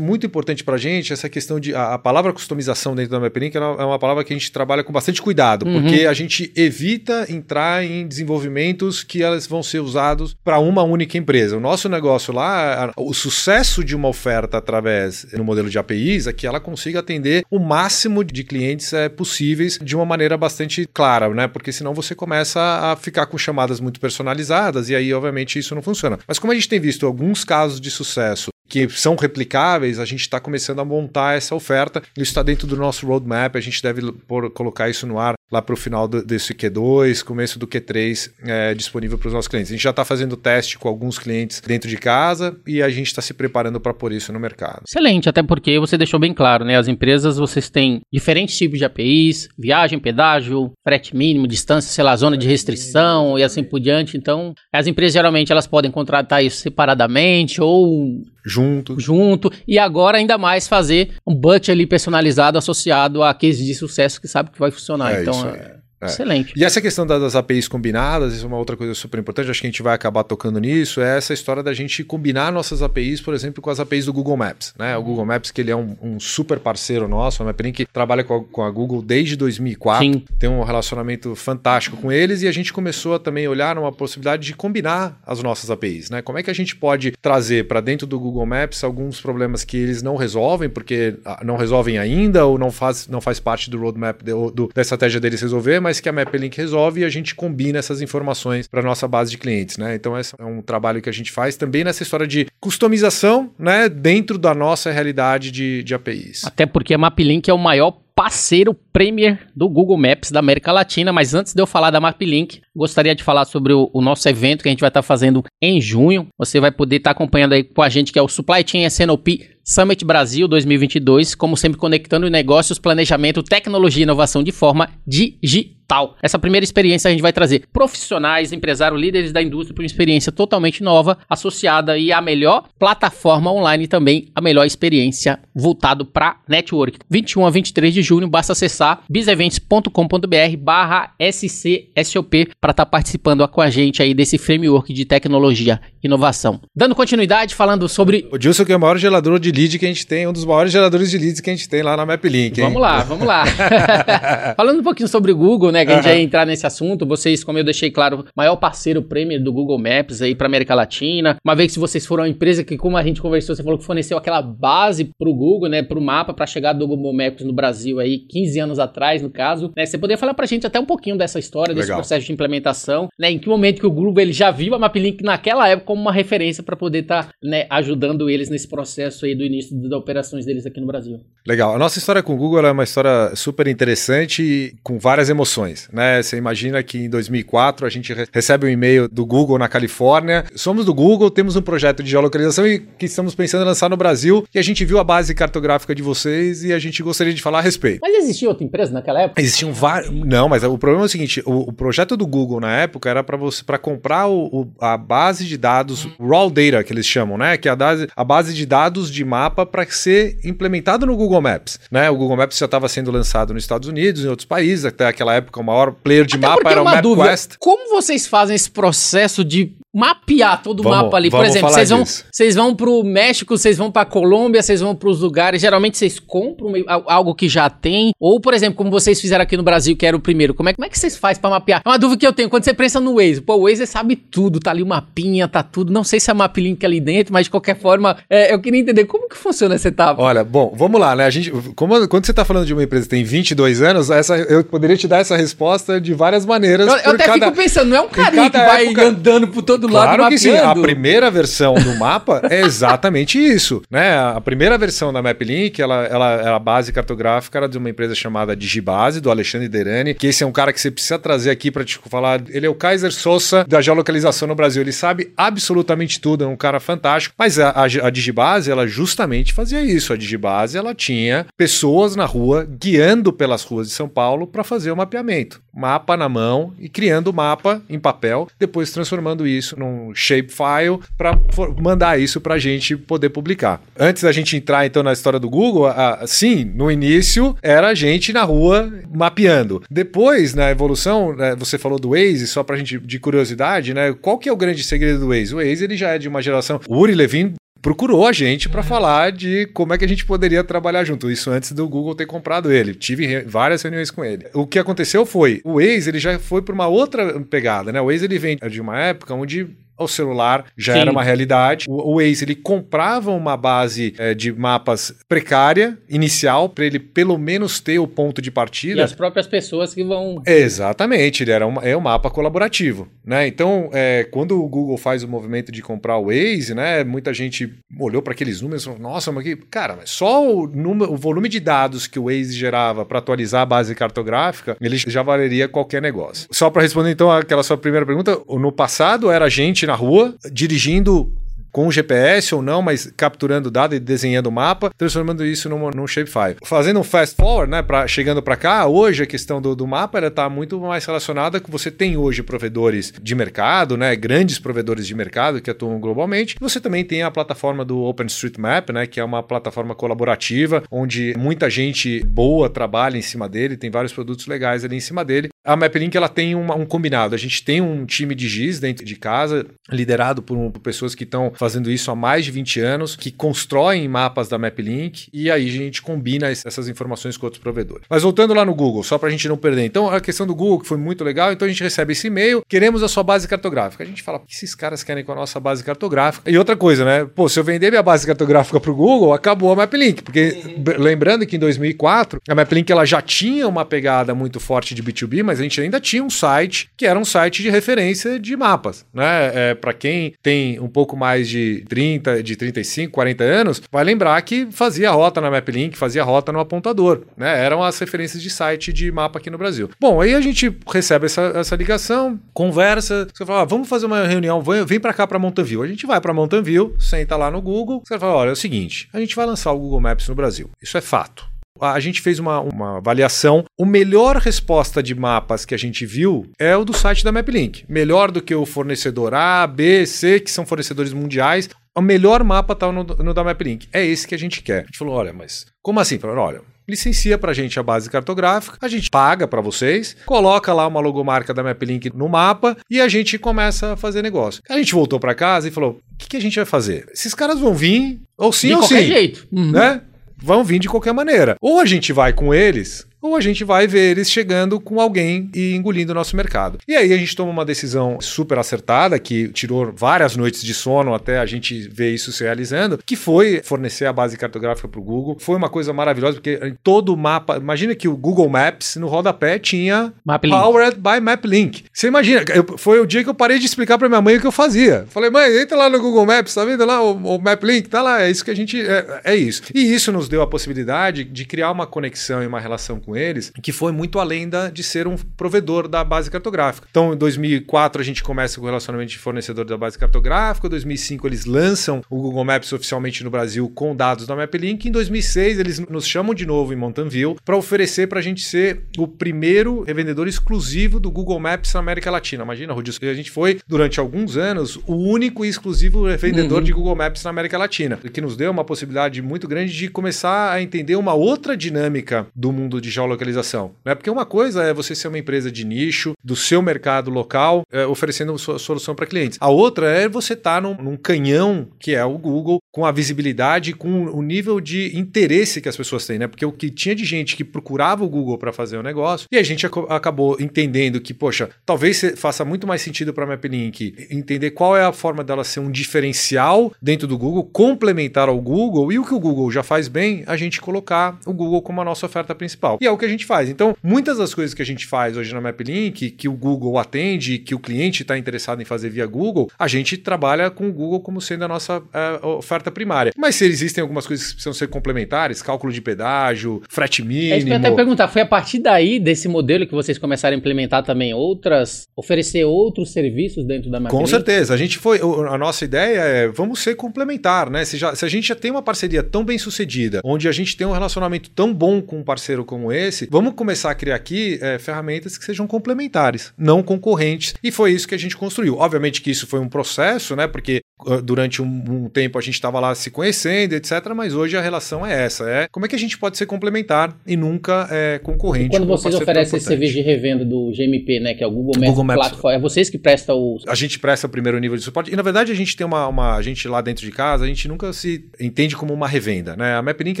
muito importante para a gente, essa questão de. A, a, palavra customização dentro da MapLink é uma palavra que a gente trabalha com bastante cuidado, uhum. porque a gente evita entrar em desenvolvimentos que elas vão ser usados para uma única empresa. O nosso negócio lá, o sucesso de uma oferta através no modelo de APIs, que ela consiga atender o máximo de clientes é, possíveis de uma maneira bastante clara, né? Porque senão você começa a ficar com chamadas muito personalizadas e aí, obviamente, isso não funciona. Mas como a gente tem visto alguns casos de sucesso que são replicáveis, a gente está começando a montar essa oferta. Isso está dentro do nosso roadmap, a gente deve por, colocar isso no ar lá para o final do, desse Q2, começo do Q3, é, disponível para os nossos clientes. A gente já está fazendo teste com alguns clientes dentro de casa e a gente está se preparando para pôr isso no mercado. Excelente, até porque você deixou bem claro, né? As empresas, vocês têm diferentes tipos de APIs, viagem, pedágio, frete mínimo, distância, sei lá, zona de restrição e assim por diante. Então, as empresas geralmente elas podem contratar isso separadamente ou junto. Junto. E agora ainda mais fazer um budget ali personalizado associado a cases de sucesso que sabe que vai funcionar. É então, é, é. Excelente. E essa questão das APIs combinadas, isso é uma outra coisa super importante, acho que a gente vai acabar tocando nisso, é essa história da gente combinar nossas APIs, por exemplo, com as APIs do Google Maps. Né? O Google Maps, que ele é um, um super parceiro nosso, a MapLink trabalha com a, com a, Google desde 2004, Sim. tem um relacionamento fantástico com eles e a gente começou a também olhar numa possibilidade de combinar as nossas APIs. Né? Como é que a gente pode trazer para dentro do Google Maps alguns problemas que eles não resolvem, porque ah, não resolvem ainda ou não faz, não faz parte do roadmap, do, da estratégia deles resolver, mas que a MapLink resolve e a gente combina essas informações para nossa base de clientes, né? Então esse é um trabalho que a gente faz também nessa história de customização, né, dentro da nossa realidade de, de APIs. Até porque a MapLink é o maior parceiro Premier do Google Maps da América Latina. Mas antes de eu falar da MapLink, gostaria de falar sobre o, o nosso evento que a gente vai estar fazendo em junho. Você vai poder estar acompanhando aí com a gente, que é o Supply Chain SNOP Summit Brasil 2022, como sempre conectando negócios, planejamento, tecnologia e inovação de forma digital. Essa primeira experiência a gente vai trazer profissionais, empresários, líderes da indústria para uma experiência totalmente nova, associada aí à melhor plataforma online e também a melhor experiência voltado para network. 21 a 23 de junho, basta acessar bisevents.com.br barra SCSOP para estar tá participando com a gente aí desse framework de tecnologia e inovação. Dando continuidade, falando sobre... O Gilson que é o maior gerador de lead que a gente tem, um dos maiores geradores de leads que a gente tem lá na MapLink. Hein? Vamos lá, vamos lá. Falando um pouquinho sobre o Google, né, que a gente vai entrar nesse assunto, vocês, como eu deixei claro, maior parceiro Premier do Google Maps aí para América Latina. Uma vez que vocês foram a empresa que, como a gente conversou, você falou que forneceu aquela base para o Google, né, para o mapa, para chegar do Google Maps no Brasil aí, 15 anos atrás, no caso. Né, você poderia falar para a gente até um pouquinho dessa história, desse Legal. processo de implementação, né, em que momento que o Google ele já viu a MapLink naquela época como uma referência para poder estar tá, né, ajudando eles nesse processo aí do início da operação operações deles aqui no Brasil. Legal. A nossa história com o Google é uma história super interessante e com várias emoções, né? Você imagina que em 2004 a gente recebe um e-mail do Google na Califórnia. Somos do Google, temos um projeto de geolocalização e que estamos pensando em lançar no Brasil e a gente viu a base cartográfica de vocês e a gente gostaria de falar a respeito. Mas existia outra empresa naquela época? Existiam vários. Não, mas o problema é o seguinte: o, o projeto do Google na época era para você para comprar o, o, a base de dados raw data que eles chamam, né? Que é a base, a base de dados de mapa para ser ser implementado no Google Maps. Né? O Google Maps já estava sendo lançado nos Estados Unidos, em outros países, até aquela época o maior player de Até mapa era o MapQuest. Como vocês fazem esse processo de mapear todo o vamos, mapa ali. Por exemplo, vocês vão, vocês vão pro México, vocês vão pra Colômbia, vocês vão pros lugares. Geralmente vocês compram algo que já tem. Ou, por exemplo, como vocês fizeram aqui no Brasil, que era o primeiro. Como é, como é que vocês fazem pra mapear? É uma dúvida que eu tenho. Quando você pensa no Waze, pô, o Waze sabe tudo, tá ali o mapinha, tá tudo. Não sei se é MapLink ali dentro, mas de qualquer forma, é, eu queria entender como que funciona essa etapa. Olha, bom, vamos lá, né? A gente, como, quando você tá falando de uma empresa que tem 22 anos, essa, eu poderia te dar essa resposta de várias maneiras. Eu, eu até cada, fico pensando, não é um carinha que vai época... andando por todo lado claro que sim a primeira versão do mapa é exatamente isso, né? A primeira versão da MapLink, ela, ela, ela a base cartográfica era de uma empresa chamada Digibase, do Alexandre Derani, que esse é um cara que você precisa trazer aqui para te falar. Ele é o Kaiser Sousa da geolocalização no Brasil. Ele sabe absolutamente tudo, é um cara fantástico. Mas a, a, a Digibase, ela justamente fazia isso. A Digibase, ela tinha pessoas na rua guiando pelas ruas de São Paulo para fazer o mapeamento. Mapa na mão e criando o mapa em papel, depois transformando isso num shape file para mandar isso para a gente poder publicar. Antes da gente entrar então na história do Google, sim, no início era a gente na rua mapeando. Depois, na evolução, né, você falou do Waze, só para a gente de curiosidade, né? Qual que é o grande segredo do Waze? O Waze ele já é de uma geração. O Uri Levin procurou a gente para falar de como é que a gente poderia trabalhar junto. Isso antes do Google ter comprado ele. Tive re várias reuniões com ele. O que aconteceu foi, o Waze ele já foi para uma outra pegada, né? O Waze ele vem de uma época onde o celular já Sim. era uma realidade. O, o Waze ele comprava uma base é, de mapas precária, inicial, para ele pelo menos ter o ponto de partida. E as próprias pessoas que vão. Exatamente, ele era um, é um mapa colaborativo. Né? Então, é, quando o Google faz o movimento de comprar o Waze, né, muita gente olhou para aqueles números e falou: nossa, mas que. Cara, só o, número, o volume de dados que o Waze gerava para atualizar a base cartográfica, ele já valeria qualquer negócio. Só para responder então aquela sua primeira pergunta, no passado era gente na rua, dirigindo com GPS ou não, mas capturando dado e desenhando o mapa, transformando isso num, num shapefile. Fazendo um fast forward, né, pra, chegando para cá, hoje a questão do, do mapa está muito mais relacionada com você tem hoje provedores de mercado, né, grandes provedores de mercado que atuam globalmente. Você também tem a plataforma do OpenStreetMap, né, que é uma plataforma colaborativa onde muita gente boa trabalha em cima dele, tem vários produtos legais ali em cima dele. A MapLink ela tem uma, um combinado. A gente tem um time de GIS dentro de casa, liderado por, por pessoas que estão fazendo isso há mais de 20 anos, que constroem mapas da MapLink e aí a gente combina essas informações com outros provedores. Mas voltando lá no Google, só para a gente não perder. Então, a questão do Google, que foi muito legal, então a gente recebe esse e-mail, queremos a sua base cartográfica. A gente fala, o que esses caras querem com a nossa base cartográfica? E outra coisa, né? Pô, se eu vender minha base cartográfica para o Google, acabou a MapLink, porque uhum. lembrando que em 2004, a MapLink ela já tinha uma pegada muito forte de B2B, mas a gente ainda tinha um site que era um site de referência de mapas, né? É, para quem tem um pouco mais de 30, de 35, 40 anos, vai lembrar que fazia rota na MapLink, fazia rota no apontador, né? Eram as referências de site de mapa aqui no Brasil. Bom, aí a gente recebe essa, essa ligação, conversa, você fala, ah, vamos fazer uma reunião, vem, vem para cá para Mountain View. A gente vai para Mountain View, senta lá no Google, você fala, olha, é o seguinte, a gente vai lançar o Google Maps no Brasil. Isso é fato a gente fez uma, uma avaliação. O melhor resposta de mapas que a gente viu é o do site da MapLink. Melhor do que o fornecedor A, B, C, que são fornecedores mundiais. O melhor mapa está no, no da MapLink. É esse que a gente quer. A gente falou: olha, mas como assim? Falaram, olha, licencia para a gente a base cartográfica, a gente paga para vocês, coloca lá uma logomarca da MapLink no mapa e a gente começa a fazer negócio. A gente voltou para casa e falou: o que, que, a gente vai fazer? Esses caras vão vir, ou sim De ou qualquer sim. jeito. Uhum. Né? Vão vir de qualquer maneira. Ou a gente vai com eles, ou a gente vai ver eles chegando com alguém e engolindo o nosso mercado. E aí a gente toma uma decisão super acertada, que tirou várias noites de sono até a gente ver isso se realizando, que foi fornecer a base cartográfica para o Google. Foi uma coisa maravilhosa, porque todo o mapa. Imagina que o Google Maps, no rodapé, tinha Maplink. Powered by MapLink. Você imagina, eu- foi o dia que eu parei de explicar para minha mãe o que eu fazia. Falei, mãe, entra lá no Google Maps, tá vendo lá o, o MapLink? Tá lá, é isso que a gente. É, é isso. E isso nos deu a possibilidade de criar uma conexão e uma relação com eles que foi muito além da, de ser um provedor da base cartográfica. Então, em 2004, a gente começa com o relacionamento de fornecedor da base cartográfica. Em 2005, eles lançam o Google Maps oficialmente no Brasil com dados da MapLink. Em 2006, eles nos chamam de novo em Mountain View para oferecer para a gente ser o primeiro revendedor exclusivo do Google Maps na América Latina. Imagina, Rudy, a gente foi, durante alguns anos, o único e exclusivo revendedor Uhum. de Google Maps na América Latina, o que nos deu uma possibilidade muito grande de começar a entender uma outra dinâmica do mundo de geolocalização. Né? Porque uma coisa é você ser uma empresa de nicho, do seu mercado local, é, oferecendo sua solução para clientes. A outra é você estar num, num canhão que é o Google, com a visibilidade, com o nível de interesse que as pessoas têm, né? Porque o que tinha de gente que procurava o Google para fazer o negócio, e a gente aco- acabou entendendo que, poxa, talvez faça muito mais sentido para a MapLink entender qual é a forma dela ser um diferencial dentro do Google, complementar ao Google, e o que o Google já faz bem, a gente colocar o Google como a nossa oferta principal. E é o que a gente faz. Então, muitas das coisas que a gente faz hoje na MapLink, que o Google atende, que o cliente está interessado em fazer via Google, a gente trabalha com o Google como sendo a nossa eh, oferta primária. Mas se existem algumas coisas que precisam ser complementares, cálculo de pedágio, frete É isso que eu até mínimo. perguntar. Foi a partir daí, desse modelo, que vocês começaram a implementar também outras, oferecer outros serviços dentro da Com MapLink? certeza. A gente foi. A nossa ideia é vamos ser complementar, né? Se, já- se a gente já tem uma parceria tão bem sucedida, onde a gente tem um relacionamento tão bom com um parceiro como esse, vamos começar a criar aqui é, ferramentas que sejam complementares, não concorrentes. E foi isso que a gente construiu. Obviamente que isso foi um processo, né? Porque durante um, um tempo a gente estava lá se conhecendo, etc. Mas hoje a relação é essa: é como é que a gente pode ser complementar e nunca é, concorrente. E quando vocês oferecem esse serviço de revenda do GMP, né, que é o Google Maps, Google Maps. Platform, é vocês que prestam o... a gente presta o primeiro nível de suporte. E na verdade a gente tem uma, uma- a gente lá dentro de casa, a gente nunca se entende como uma revenda, né? A MapLink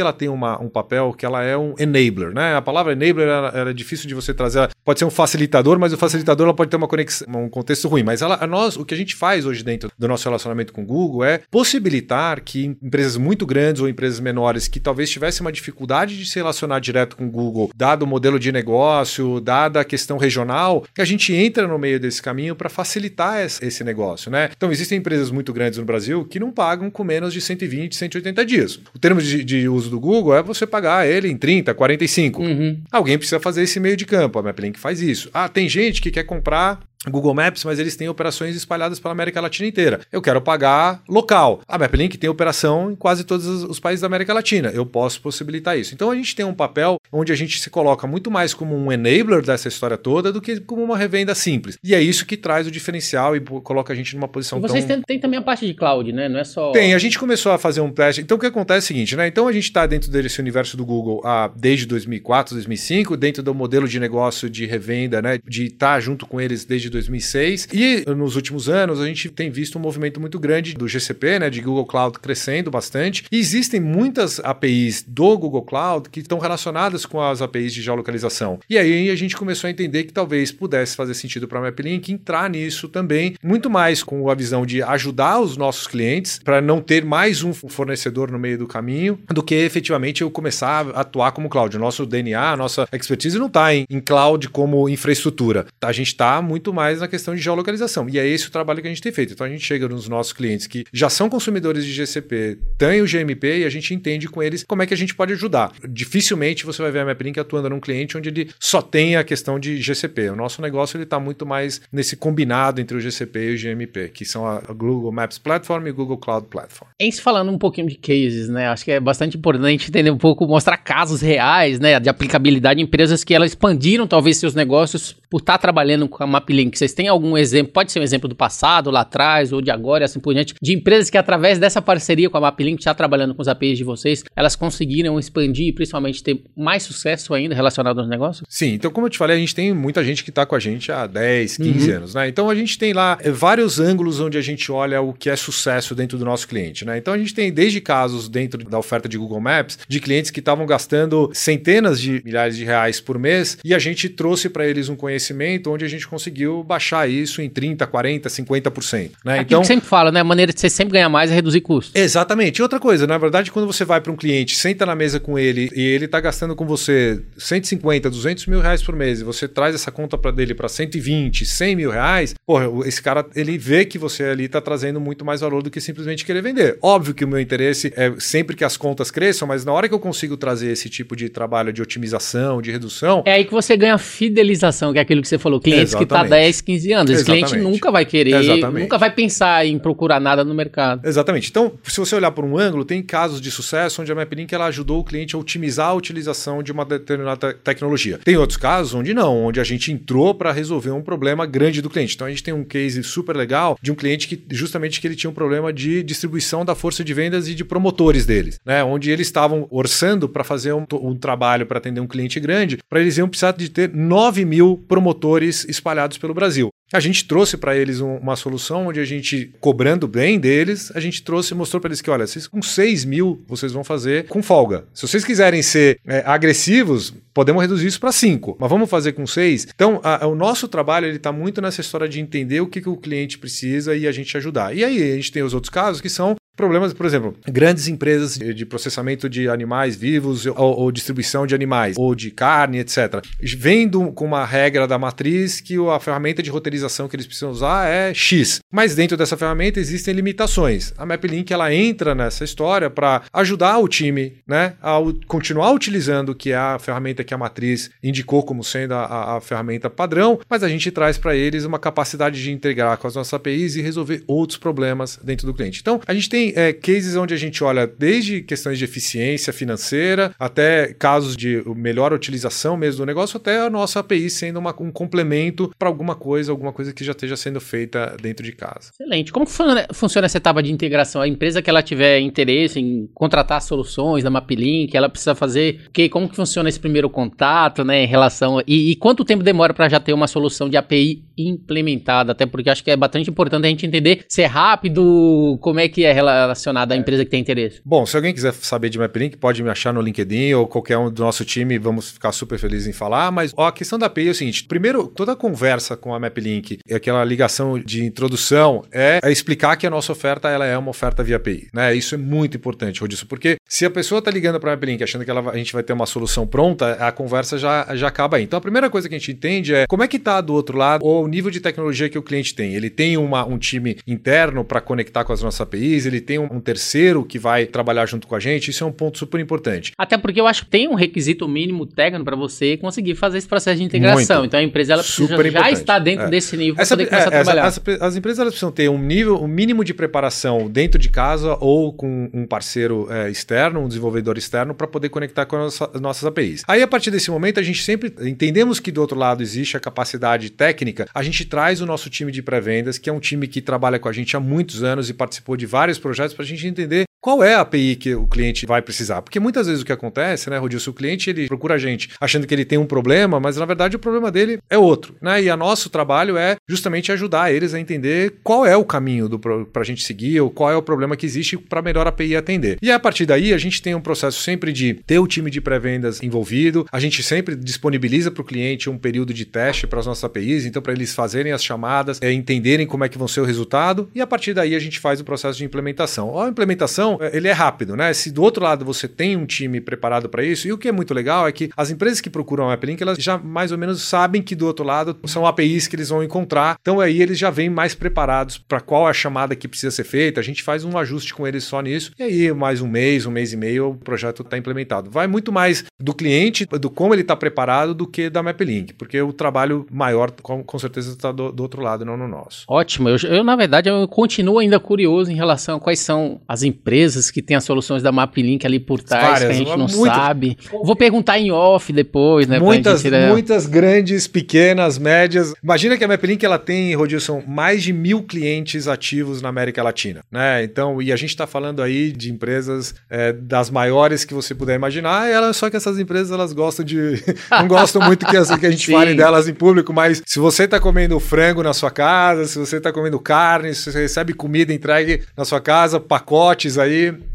ela tem uma, um papel que ela é um enabler, né? A palavra enabler ela, ela é difícil de você trazer. Ela pode ser um facilitador, mas o facilitador ela pode ter uma conexão, um contexto ruim. Mas ela, nós, o que a gente faz hoje dentro do nosso relacionamento com o Google é possibilitar que empresas muito grandes ou empresas menores que talvez tivessem uma dificuldade de se relacionar direto com o Google, dado o modelo de negócio, dada a questão regional, que a gente entra no meio desse caminho para facilitar esse esse negócio, né? Então existem empresas muito grandes no Brasil que não pagam com menos de 120, 180 dias. O termo de, de uso do Google é você pagar ele em 30, 45. Uhum. Alguém precisa fazer esse meio de campo. A MapLink faz isso. Ah, tem gente que quer comprar Google Maps, mas eles têm operações espalhadas pela América Latina inteira. Eu quero pagar local. A MapLink tem operação em quase todos os países da América Latina. Eu posso possibilitar isso. Então a gente tem um papel onde a gente se coloca muito mais como um enabler dessa história toda do que como uma revenda simples. E é isso que traz o diferencial e coloca a gente numa posição E vocês tão têm, têm também a parte de cloud, né? Não é só... tem, a gente começou a fazer um teste. Então o que acontece é o seguinte, né? Então a gente está dentro desse universo do Google ah, desde 2004, 2005, dentro do modelo de negócio de revenda, né? De estar junto com eles desde desde 2006. E nos últimos anos a gente tem visto um movimento muito grande do GCP, né, de Google Cloud crescendo bastante. E existem muitas APIs do Google Cloud que estão relacionadas com as APIs de geolocalização. E aí a gente começou a entender que talvez pudesse fazer sentido para a MapLink entrar nisso também, muito mais com a visão de ajudar os nossos clientes para não ter mais um fornecedor no meio do caminho, do que efetivamente eu começar a atuar como cloud. O nosso DNA, a nossa expertise não está em, em cloud como infraestrutura. A gente está muito mais na questão de geolocalização. E é esse o trabalho que a gente tem feito. Então a gente chega nos nossos clientes que já são consumidores de GCP, têm o GMP e a gente entende com eles como é que a gente pode ajudar. Dificilmente você vai ver a MapLink atuando num cliente onde ele só tem a questão de GCP. O nosso negócio ele está muito mais nesse combinado entre o GCP e o GMP, que são a Google Maps Platform e o Google Cloud Platform. Em se falando um pouquinho de cases, né? Acho que é bastante importante entender um pouco, mostrar casos reais, né? De aplicabilidade em empresas que elas expandiram talvez seus negócios por estar tá trabalhando com a MapLink. Vocês têm algum exemplo? Pode ser um exemplo do passado, lá atrás, ou de agora e assim por diante, de empresas que através dessa parceria com a MapLink, já trabalhando com os APIs de vocês, elas conseguiram expandir e principalmente ter mais sucesso ainda relacionado aos negócios? Sim, então como eu te falei, a gente tem muita gente que está com a gente há 10, 15 uhum. anos, né? Então a gente tem lá eh, vários ângulos onde a gente olha o que é sucesso dentro do nosso cliente, né? Então a gente tem desde casos dentro da oferta de Google Maps de clientes que estavam gastando centenas de milhares de reais por mês e a gente trouxe para eles um conhecimento onde a gente conseguiu baixar isso em 30, 40, 50%. Né? então, que sempre fala, né? A maneira de você sempre ganhar mais é reduzir custos. Exatamente. E outra coisa, na verdade, quando você vai para um cliente, senta na mesa com ele e ele está gastando com você 150, 200 mil reais por mês e você traz essa conta para dele para 120, 100 mil reais, porra, esse cara ele vê que você ali está trazendo muito mais valor do que simplesmente querer vender. Óbvio que o meu interesse é sempre que as contas cresçam, mas na hora que eu consigo trazer esse tipo de trabalho de otimização, de redução. É aí que você ganha fidelização, que é aquilo que você falou, clientes tá Exatamente. que está 10, 15 anos. Esse Exatamente. cliente nunca vai querer, Exatamente. nunca vai pensar em procurar nada no mercado. Exatamente. Então, se você olhar por um ângulo, tem casos de sucesso onde a MapLink ela ajudou o cliente a otimizar a utilização de uma determinada tecnologia. Tem outros casos onde não, onde a gente entrou para resolver um problema grande do cliente. Então a gente tem um case super legal de um cliente que justamente que ele tinha um problema de distribuição da força de vendas e de promotores deles, né? Onde eles estavam orçando para fazer um, um trabalho para atender um cliente grande, para eles iam precisar de ter 9 mil promotores espalhados pelo Brasil. A gente trouxe para eles um, uma solução onde a gente, cobrando bem deles, a gente trouxe e mostrou para eles que, olha, vocês com 6 mil vocês vão fazer com folga. Se vocês quiserem ser é, agressivos, podemos reduzir isso para 5, mas vamos fazer com 6. Então, a, a, o nosso trabalho ele está muito nessa história de entender o que, que o cliente precisa e a gente ajudar. E aí a gente tem os outros casos que são problemas, por exemplo, grandes empresas de processamento de animais vivos ou, ou, distribuição de animais ou de carne, etc. Vendo com uma regra da matriz que a ferramenta de roteirização que eles precisam usar é X. Mas dentro dessa ferramenta existem limitações. A MapLink ela entra nessa história para ajudar o time, né, a continuar utilizando que é a ferramenta que a matriz indicou como sendo a, a ferramenta padrão, mas a gente traz para eles uma capacidade de integrar com as nossas APIs e resolver outros problemas dentro do cliente. Então, a gente tem é, cases onde a gente olha desde questões de eficiência financeira até casos de melhor utilização mesmo do negócio, até a nossa API sendo uma, um complemento para alguma coisa, alguma coisa que já esteja sendo feita dentro de casa. Excelente. Como funciona, funciona essa etapa de integração? A empresa que ela tiver interesse em contratar soluções da MapLink, ela precisa fazer que como que funciona esse primeiro contato, né, em relação e, e quanto tempo demora para já ter uma solução de API implementada? Até porque acho que é bastante importante a gente entender se é rápido, como é que é relacionada à é. empresa que tem interesse? Bom, se alguém quiser saber de MapLink, pode me achar no LinkedIn ou qualquer um do nosso time, vamos ficar super felizes em falar. Mas ó, a questão da API é o seguinte: primeiro, toda a conversa com a MapLink, aquela ligação de introdução, é, é explicar que a nossa oferta ela é uma oferta via API. Né? Isso é muito importante, Rodilson, porque se a pessoa está ligando para a MapLink achando que ela, a gente vai ter uma solução pronta, a conversa já, já acaba aí. Então a primeira coisa que a gente entende é como é que está do outro lado o nível de tecnologia que o cliente tem. Ele tem uma, um time interno para conectar com as nossas APIs, ele tem um, terceiro que vai trabalhar junto com a gente, isso é um ponto super importante. Até porque eu acho que tem um requisito mínimo técnico para você conseguir fazer esse processo de integração. Muito. Então a empresa ela precisa super já estar dentro é. desse nível para poder começar é, a trabalhar. Essa, as, as, empresas elas precisam ter um nível, um mínimo de preparação dentro de casa ou com um parceiro é, externo, um desenvolvedor externo, para poder conectar com as nossas, nossas APIs. Aí a partir desse momento a gente sempre entendemos que do outro lado existe a capacidade técnica, a gente traz o nosso time de pré-vendas, que é um time que trabalha com a gente há muitos anos e participou de vários projetos para a gente entender qual é a API que o cliente vai precisar. Porque muitas vezes o que acontece, né, Rodilson, o cliente ele procura a gente achando que ele tem um problema, mas na verdade o problema dele é outro. Né? E o nosso trabalho é justamente ajudar eles a entender qual é o caminho para a gente seguir ou qual é o problema que existe para melhor API atender. E a partir daí a gente tem um processo sempre de ter o time de pré-vendas envolvido, a gente sempre disponibiliza para o cliente um período de teste para as nossas APIs, então para eles fazerem as chamadas, é, entenderem como é que vão ser o resultado e a partir daí a gente faz o processo de implementação. A implementação é, ele é rápido, né? Se do outro lado você tem um time preparado para isso, e o que é muito legal é que as empresas que procuram a AppLink, elas já mais ou menos sabem que do outro lado são APIs que eles vão encontrar, então aí eles já vêm mais preparados para qual é a chamada que precisa ser feita, a gente faz um ajuste com eles só nisso, e aí mais um mês, um mês e meio, o projeto está implementado. Vai muito mais do cliente, do como ele está preparado, do que da MapLink, porque o trabalho maior com, com certeza está do, do, outro lado, não no nosso. Ótimo, eu, eu na verdade eu continuo ainda curioso em relação a quais são as empresas que têm as soluções da MapLink ali por trás, Várias, que a gente não sabe. Vou perguntar em off depois, né? Muitas, muitas grandes, pequenas, médias. Imagina que a MapLink ela tem, Rodilson, mais de mil clientes ativos na América Latina, né? Então, e a gente está falando aí de empresas é, das maiores que você puder imaginar, ela, só que essas empresas elas gostam de. não gostam muito que, que a gente fale delas em público, mas se você está comendo frango na sua casa, se você está comendo carne, se você recebe comida entregue na sua casa, pacotes aí,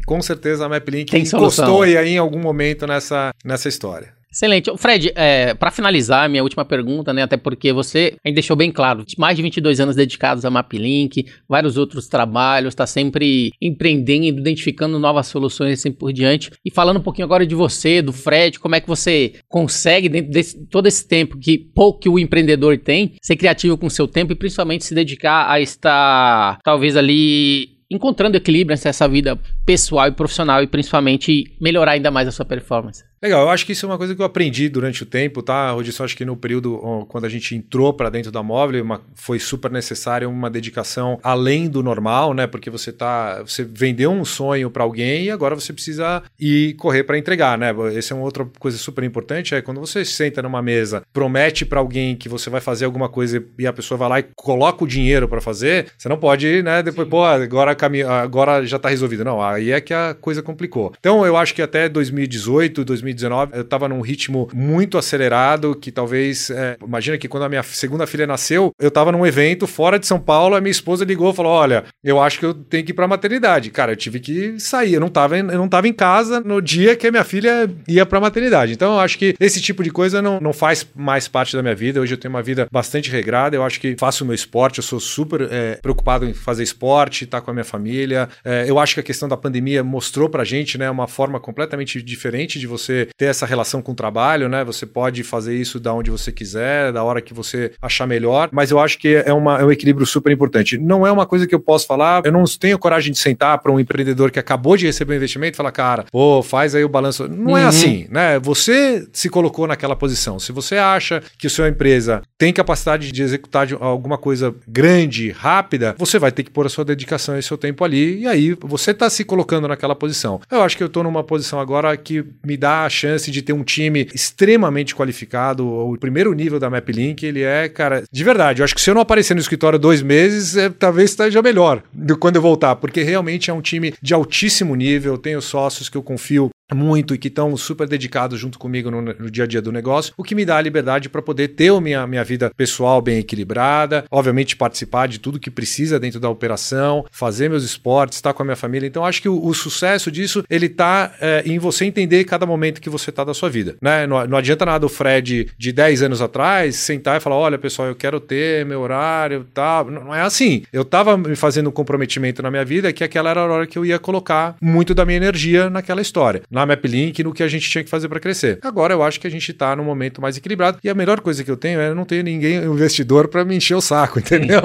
com certeza a MapLink Tem encostou aí em algum momento nessa, nessa história. Excelente. Fred, é, para finalizar, minha última pergunta, né, até porque você ainda deixou bem claro, mais de 22 anos dedicados a MapLink, vários outros trabalhos, está sempre empreendendo, identificando novas soluções e assim por diante. E falando um pouquinho agora de você, do Fred, como é que você consegue, dentro de todo esse tempo que pouco que o empreendedor tem, ser criativo com o seu tempo e principalmente se dedicar a estar, talvez ali, encontrando equilíbrio nessa vida pessoal e profissional e principalmente melhorar ainda mais a sua performance. Legal, eu acho que isso é uma coisa que eu aprendi durante o tempo, tá, Rodilson? Acho que no período quando a gente entrou para dentro da móvel, uma, foi super necessária uma dedicação além do normal, né? Porque você tá, você vendeu um sonho para alguém e agora você precisa ir correr para entregar, né? Essa é uma outra coisa super importante, é quando você senta numa mesa, promete para alguém que você vai fazer alguma coisa e a pessoa vai lá e coloca o dinheiro para fazer, você não pode, né? Depois, Sim. pô, agora, agora já tá resolvido. Não, aí é que a coisa complicou. Então, eu acho que até 2018, 2019 2019, eu estava num ritmo muito acelerado, que talvez. É, imagina que quando a minha segunda filha nasceu, eu estava num evento fora de São Paulo, a minha esposa ligou e falou: Olha, eu acho que eu tenho que ir pra maternidade. Cara, eu tive que sair. Eu não estava eu não tava em casa no dia que a minha filha ia pra maternidade. Então, eu acho que esse tipo de coisa não, não faz mais parte da minha vida. Hoje eu tenho uma vida bastante regrada. Eu acho que faço o meu esporte, eu sou super é, preocupado em fazer esporte, estar tá com a minha família. É, eu acho que a questão da pandemia mostrou pra gente, né, uma forma completamente diferente de você ter essa relação com o trabalho, né? Você pode fazer isso da onde você quiser, da hora que você achar melhor, mas eu acho que é, uma, é um equilíbrio super importante. Não é uma coisa que eu posso falar, eu não tenho coragem de sentar para um empreendedor que acabou de receber um investimento e falar, cara, pô, faz aí o balanço. Não é uhum. é assim, né? Você se colocou naquela posição. Se você acha que a sua empresa tem capacidade de executar alguma coisa grande, rápida, você vai ter que pôr a sua dedicação e seu tempo ali, e aí você está se colocando naquela posição. Eu acho que eu estou numa posição agora que me dá chance de ter um time extremamente qualificado. O primeiro nível da MapLink, ele é, cara, de verdade. Eu acho que se eu não aparecer no escritório dois meses, é, talvez esteja melhor do quando eu voltar, porque realmente é um time de altíssimo nível. Tenho sócios que eu confio muito e que estão super dedicados junto comigo no, no, dia a dia do negócio, o que me dá a liberdade para poder ter a minha, minha vida pessoal bem equilibrada, obviamente participar de tudo que precisa dentro da operação, fazer meus esportes, estar com a minha família. Então acho que o, o sucesso disso ele está é, em você entender cada momento que você está da sua vida. Né? Não, não, adianta nada o Fred de 10 anos atrás sentar e falar: olha, pessoal, eu quero ter meu horário tal. Não, não é assim. Eu estava me fazendo um comprometimento na minha vida que aquela era a hora que eu ia colocar muito da minha energia naquela história na MapLink no que a gente tinha que fazer para crescer. Agora eu acho que a gente está num momento mais equilibrado e a melhor coisa que eu tenho é não ter ninguém, um investidor para me encher o saco, entendeu?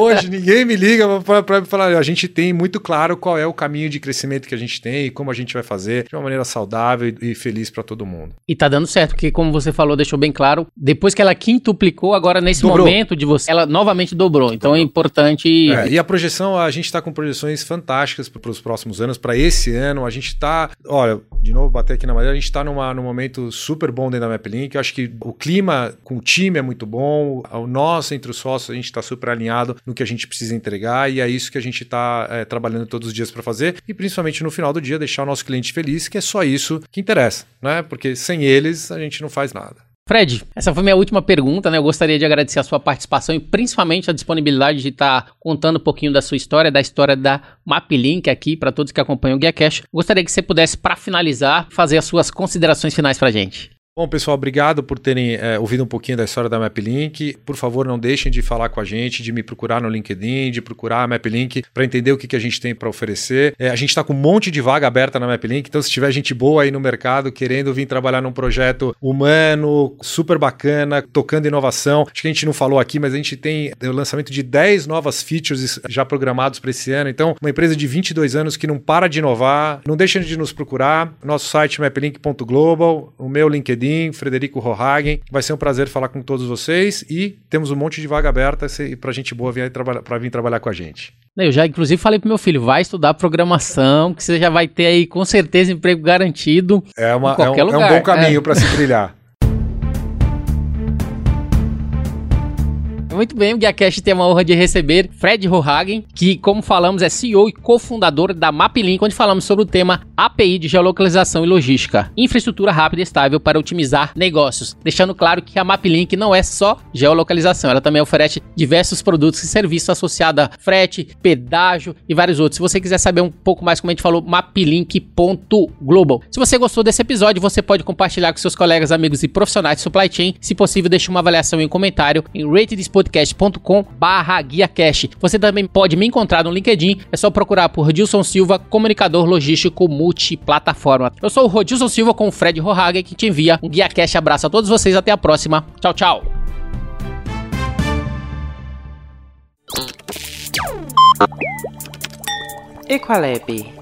Hoje ninguém me liga para falar, a gente tem muito claro qual é o caminho de crescimento que a gente tem e como a gente vai fazer de uma maneira saudável e feliz para todo mundo. E tá dando certo, porque como você falou, deixou bem claro, depois que ela quintuplicou, agora nesse dobrou. momento de você, ela novamente dobrou. Então é é importante. É, e a projeção, a gente está com projeções fantásticas para os próximos anos. Para esse ano, a gente está, olha, de novo, bater aqui na madeira, a gente está num momento super bom dentro da MapLink. Eu acho que o clima com o time é muito bom, o nosso entre os sócios, a gente está super alinhado no que a gente precisa entregar e é isso que a gente está é, trabalhando todos os dias para fazer e principalmente no final do dia deixar o nosso cliente feliz, que é só isso que interessa, né? Porque sem eles a gente não faz nada. Fred, essa foi minha última pergunta, né? Eu gostaria de agradecer a sua participação e principalmente a disponibilidade de estar tá contando um pouquinho da sua história, da história da MapLink aqui para todos que acompanham o Guia Cash. Gostaria que você pudesse, para finalizar, fazer as suas considerações finais para a gente. Bom, pessoal, obrigado por terem é, ouvido um pouquinho da história da MapLink. Por favor, não deixem de falar com a gente, de me procurar no LinkedIn, de procurar a MapLink para entender o que, que a gente tem para oferecer. É, a gente está com um monte de vaga aberta na MapLink, então se tiver gente boa aí no mercado querendo vir trabalhar num projeto humano, super bacana, tocando inovação, acho que a gente não falou aqui, mas a gente tem o lançamento de 10 novas features já programados para esse ano. Então, uma empresa de 22 anos que não para de inovar, não deixem de nos procurar. Nosso site maplink.global, o meu LinkedIn Frederico Rohagen. Vai ser um prazer falar com todos vocês e temos um monte de vaga aberta para gente boa vir para vir trabalhar com a gente. Eu já, inclusive, falei pro meu filho, vai estudar programação, que você já vai ter aí com certeza emprego garantido. É, uma, é, um, é um bom caminho é. para se trilhar. Muito bem, o GuiaCast tem a honra de receber Fred Rohagen, que, como falamos, é CEO e cofundador da MapLink, onde falamos sobre o tema API de geolocalização e logística, infraestrutura rápida e estável para otimizar negócios. Deixando claro que a MapLink não é só geolocalização, ela também oferece diversos produtos e serviços associados a frete, pedágio e vários outros. Se você quiser saber um pouco mais, como a gente falou, maplink.global. Se você gostou desse episódio, você pode compartilhar com seus colegas, amigos e profissionais de supply chain. Se possível, deixe uma avaliação e um comentário em Rated podcast.com barra guiacast. Você também pode me encontrar no LinkedIn, é só procurar por Rodilson Silva, comunicador logístico multiplataforma. Eu sou o Rodilson Silva com o Fred Rohagen que te envia um guiacast. Abraço a todos vocês, até a próxima. Tchau, tchau. Equalab